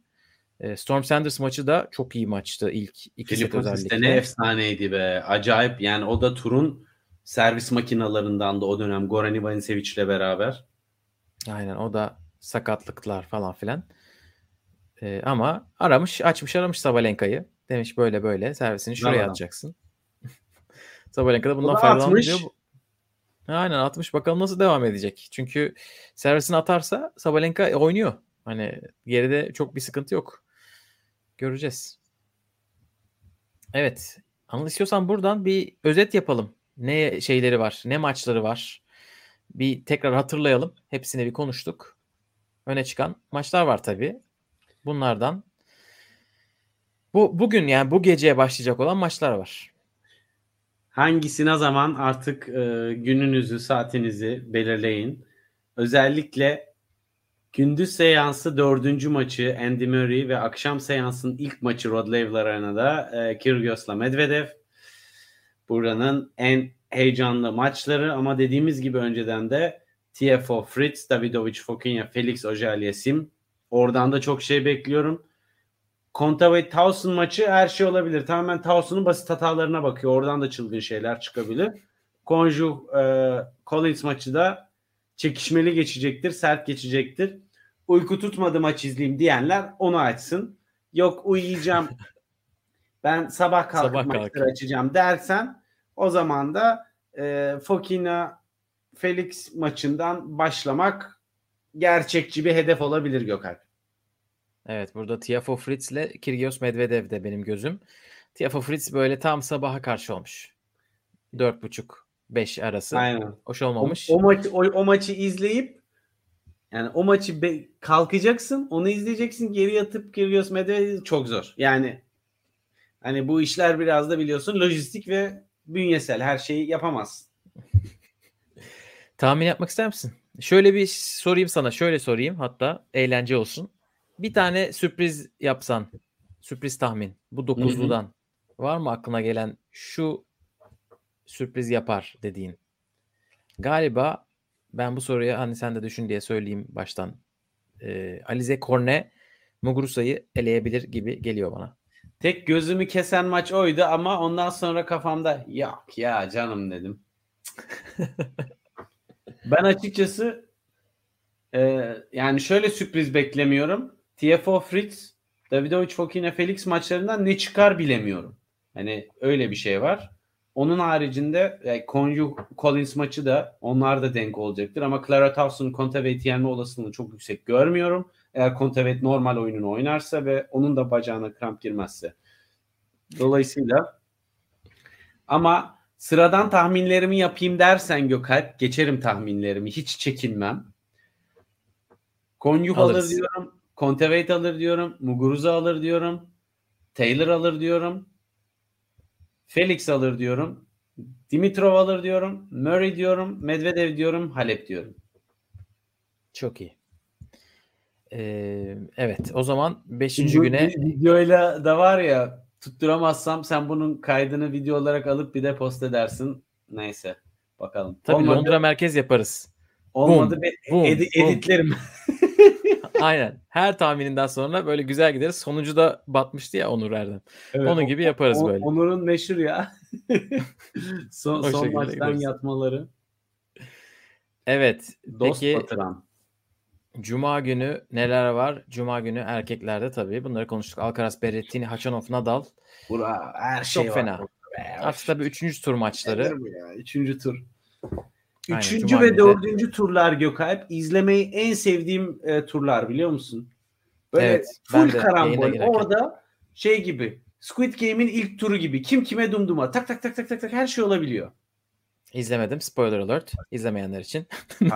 E, Storm Sanders maçı da çok iyi maçtı ilk iki set özellikle. ne efsaneydi be. Acayip yani o da turun servis makinalarından da o dönem Goran Ivanisevic ile beraber. Aynen o da sakatlıklar falan filan. E, ama aramış açmış aramış Sabalenka'yı. Demiş böyle böyle servisini şuraya Bravo. atacaksın. Sabalenka da bundan da faydalandı atmış. diyor. Aynen atmış bakalım nasıl devam edecek. Çünkü servisini atarsa Sabalenka oynuyor. Hani geride çok bir sıkıntı yok. Göreceğiz. Evet. Anıl istiyorsan buradan bir özet yapalım. Ne şeyleri var, ne maçları var. Bir tekrar hatırlayalım. Hepsini bir konuştuk. Öne çıkan maçlar var tabii. Bunlardan bu bugün yani bu geceye başlayacak olan maçlar var. Hangisine zaman artık e, gününüzü, saatinizi belirleyin. Özellikle gündüz seansı dördüncü maçı Andy Murray ve akşam seansın ilk maçı Rod Laver Arena'da e, Kyrgios'la Medvedev. Buranın en heyecanlı maçları ama dediğimiz gibi önceden de TFO Fritz, Davidovic Fokina, Felix Auger-Aliassime. Oradan da çok şey bekliyorum. Konta ve Towson maçı her şey olabilir. Tamamen Towson'un basit hatalarına bakıyor. Oradan da çılgın şeyler çıkabilir. Konju e, Collins maçı da çekişmeli geçecektir, sert geçecektir. Uyku tutmadı maç izleyeyim diyenler onu açsın. Yok uyuyacağım. ben sabah kalkıp Sabah maçları kalkayım. açacağım dersen o zaman da e, Fokina Felix maçından başlamak gerçekçi bir hedef olabilir Gökalp. Evet burada Tiafo Fritz ile Kyrgios Medvedev de benim gözüm. Tiafo Fritz böyle tam sabaha karşı olmuş. 4.5-5 arası. Aynen. Hoş O, olmamış. o maçı o, o maçı izleyip yani o maçı be- kalkacaksın, onu izleyeceksin, geri yatıp Kyrgios Medvedev çok zor. Yani hani bu işler biraz da biliyorsun lojistik ve bünyesel her şeyi yapamazsın. Tahmin yapmak ister misin? Şöyle bir sorayım sana. Şöyle sorayım hatta eğlence olsun. Bir tane sürpriz yapsan. Sürpriz tahmin. Bu dokuzludan. Var mı aklına gelen şu sürpriz yapar dediğin? Galiba ben bu soruya hani sen de düşün diye söyleyeyim baştan. Ee, Alize Korne Muguruza'yı eleyebilir gibi geliyor bana. Tek gözümü kesen maç oydu ama ondan sonra kafamda yok ya canım dedim. ben açıkçası e, yani şöyle sürpriz beklemiyorum. TFO Fritz, Davidovic Fokina Felix maçlarından ne çıkar bilemiyorum. Hani öyle bir şey var. Onun haricinde e, Konju Collins maçı da onlar da denk olacaktır ama Clara Towson'un Kontaveit yenme olasılığını çok yüksek görmüyorum. Eğer Kontaveit normal oyununu oynarsa ve onun da bacağına kramp girmezse. Dolayısıyla ama sıradan tahminlerimi yapayım dersen Gökalp geçerim tahminlerimi. Hiç çekinmem. Konjuk alır diyorum. Kontaveit alır diyorum. Muguruza alır diyorum. Taylor alır diyorum. Felix alır diyorum. Dimitrov alır diyorum. Murray diyorum. Medvedev diyorum. Halep diyorum. Çok iyi. Ee, evet o zaman 5. Şimdi güne vi- videoyla da var ya tutturamazsam sen bunun kaydını video olarak alıp bir de post edersin. Neyse bakalım. tabii olmadı, Londra merkez yaparız. olmadı Boom, bir boom, edi- boom. editlerim. Aynen. Her tahmininden sonra böyle güzel gideriz. Sonucu da batmıştı ya Onur Erdem. Evet, Onun gibi yaparız o- böyle. Onur'un meşhur ya. son O son maçtan gideriz. yatmaları. Evet. Dost Peki batıran. Cuma günü neler var? Cuma günü erkeklerde tabii. Bunları konuştuk. Alcaraz, Berrettini, Hachanov, Nadal. Bura, her şey Çok var. fena. Be, Artık tabii üçüncü tur maçları. Ya? Üçüncü tur. Aynen, Üçüncü Cuma ve günü de- dördüncü turlar Gökalp izlemeyi en sevdiğim e, turlar biliyor musun? Böyle Evet, full karambol. Orada şey gibi Squid Game'in ilk turu gibi. Kim kime dumduma. Tak tak tak tak tak tak her şey olabiliyor. İzlemedim. Spoiler alert. İzlemeyenler için.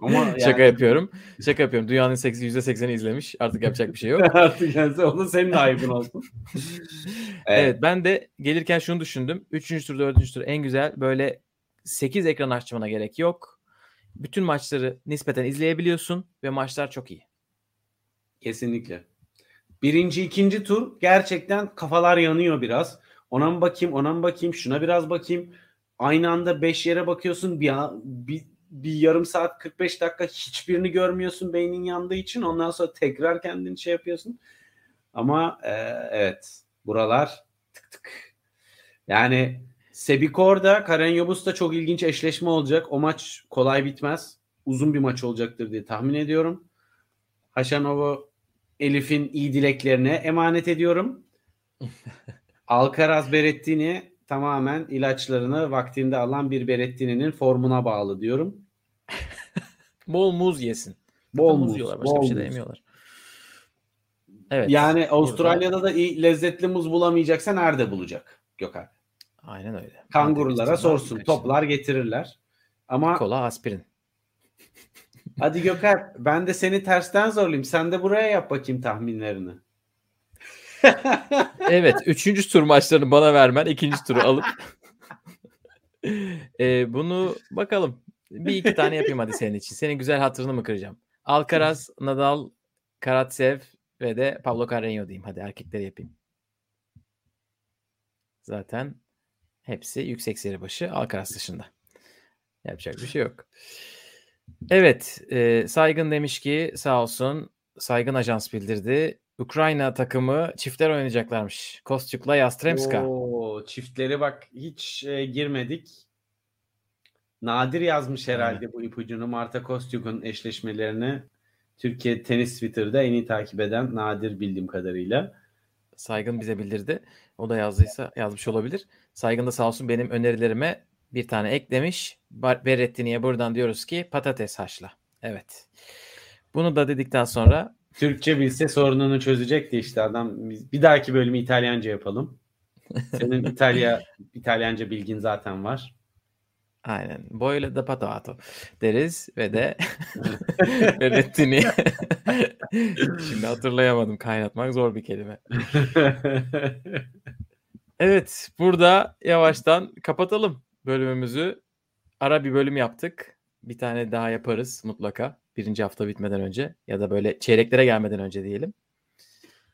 Ama yani Şaka yapıyorum. Şaka yapıyorum. Dünyanın seksi- %80'i izlemiş. Artık yapacak bir şey yok. artık yani o da senin ayıbın olsun. Evet ben de gelirken şunu düşündüm. Üçüncü tur, dördüncü tur en güzel böyle 8 ekran açmana gerek yok. Bütün maçları nispeten izleyebiliyorsun ve maçlar çok iyi. Kesinlikle. Birinci, ikinci tur gerçekten kafalar yanıyor biraz. Ona mı bakayım, ona mı bakayım, şuna biraz bakayım. Aynı anda beş yere bakıyorsun. Bir, bir bir yarım saat 45 dakika hiçbirini görmüyorsun beynin yandığı için ondan sonra tekrar kendini şey yapıyorsun. Ama e, evet buralar tık tık. Yani Sebikor'da Karen Yobus'ta çok ilginç eşleşme olacak. O maç kolay bitmez. Uzun bir maç olacaktır diye tahmin ediyorum. Haşanov'u Elif'in iyi dileklerine emanet ediyorum. Alcaraz Berettini tamamen ilaçlarını vaktinde alan bir Berettini'nin formuna bağlı diyorum. Bol muz yesin. Bol muz muz, yiyorlar. Başka bol bir şey de yemiyorlar. Evet. Yani Avustralya'da da iyi lezzetli muz bulamayacaksa nerede bulacak Gökhan? Aynen öyle. Kangurulara sorsun. Toplar getirirler. Ama Kola aspirin. hadi Gökhan ben de seni tersten zorlayayım. Sen de buraya yap bakayım tahminlerini. Evet. Üçüncü tur maçlarını bana vermen. ikinci turu alıp. Ee, bunu bakalım. Bir iki tane yapayım hadi senin için. Senin güzel hatırını mı kıracağım? Alcaraz, Nadal, Karatsev ve de Pablo Carreño diyeyim. Hadi erkekleri yapayım. Zaten hepsi yüksek seri başı Alcaraz dışında. Yapacak bir şey yok. Evet. e, Saygın demiş ki sağ olsun Saygın Ajans bildirdi. Ukrayna takımı çiftler oynayacaklarmış. Kostyuk'la Yastremska. Oo, çiftleri bak hiç e, girmedik. Nadir yazmış herhalde bu ipucunu. Marta Kostyuk'un eşleşmelerini Türkiye Tenis Twitter'da en iyi takip eden Nadir bildiğim kadarıyla. Saygın bize bildirdi. O da yazdıysa yazmış olabilir. Saygın da sağ olsun benim önerilerime bir tane eklemiş. Berrettini'ye buradan diyoruz ki patates haşla. Evet. Bunu da dedikten sonra Türkçe bilse sorununu çözecekti işte adam. Biz bir dahaki bölümü İtalyanca yapalım. Senin İtalya İtalyanca bilgin zaten var. Aynen boyle da patato deriz ve de Berrettini. Şimdi hatırlayamadım. Kaynatmak zor bir kelime. Evet, burada yavaştan kapatalım bölümümüzü. Ara bir bölüm yaptık. Bir tane daha yaparız mutlaka. Birinci hafta bitmeden önce ya da böyle çeyreklere gelmeden önce diyelim.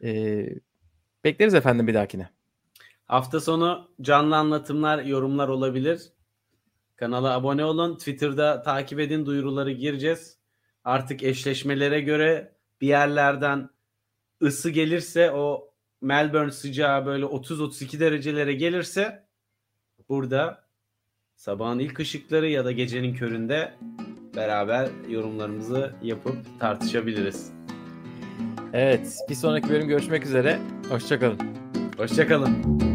Ee, bekleriz efendim bir dahakine. Hafta sonu canlı anlatımlar, yorumlar olabilir. Kanala abone olun. Twitter'da takip edin. Duyuruları gireceğiz. Artık eşleşmelere göre bir yerlerden ısı gelirse o Melbourne sıcağı böyle 30-32 derecelere gelirse burada sabahın ilk ışıkları ya da gecenin köründe beraber yorumlarımızı yapıp tartışabiliriz. Evet, bir sonraki bölüm görüşmek üzere. Hoşçakalın. Hoşçakalın.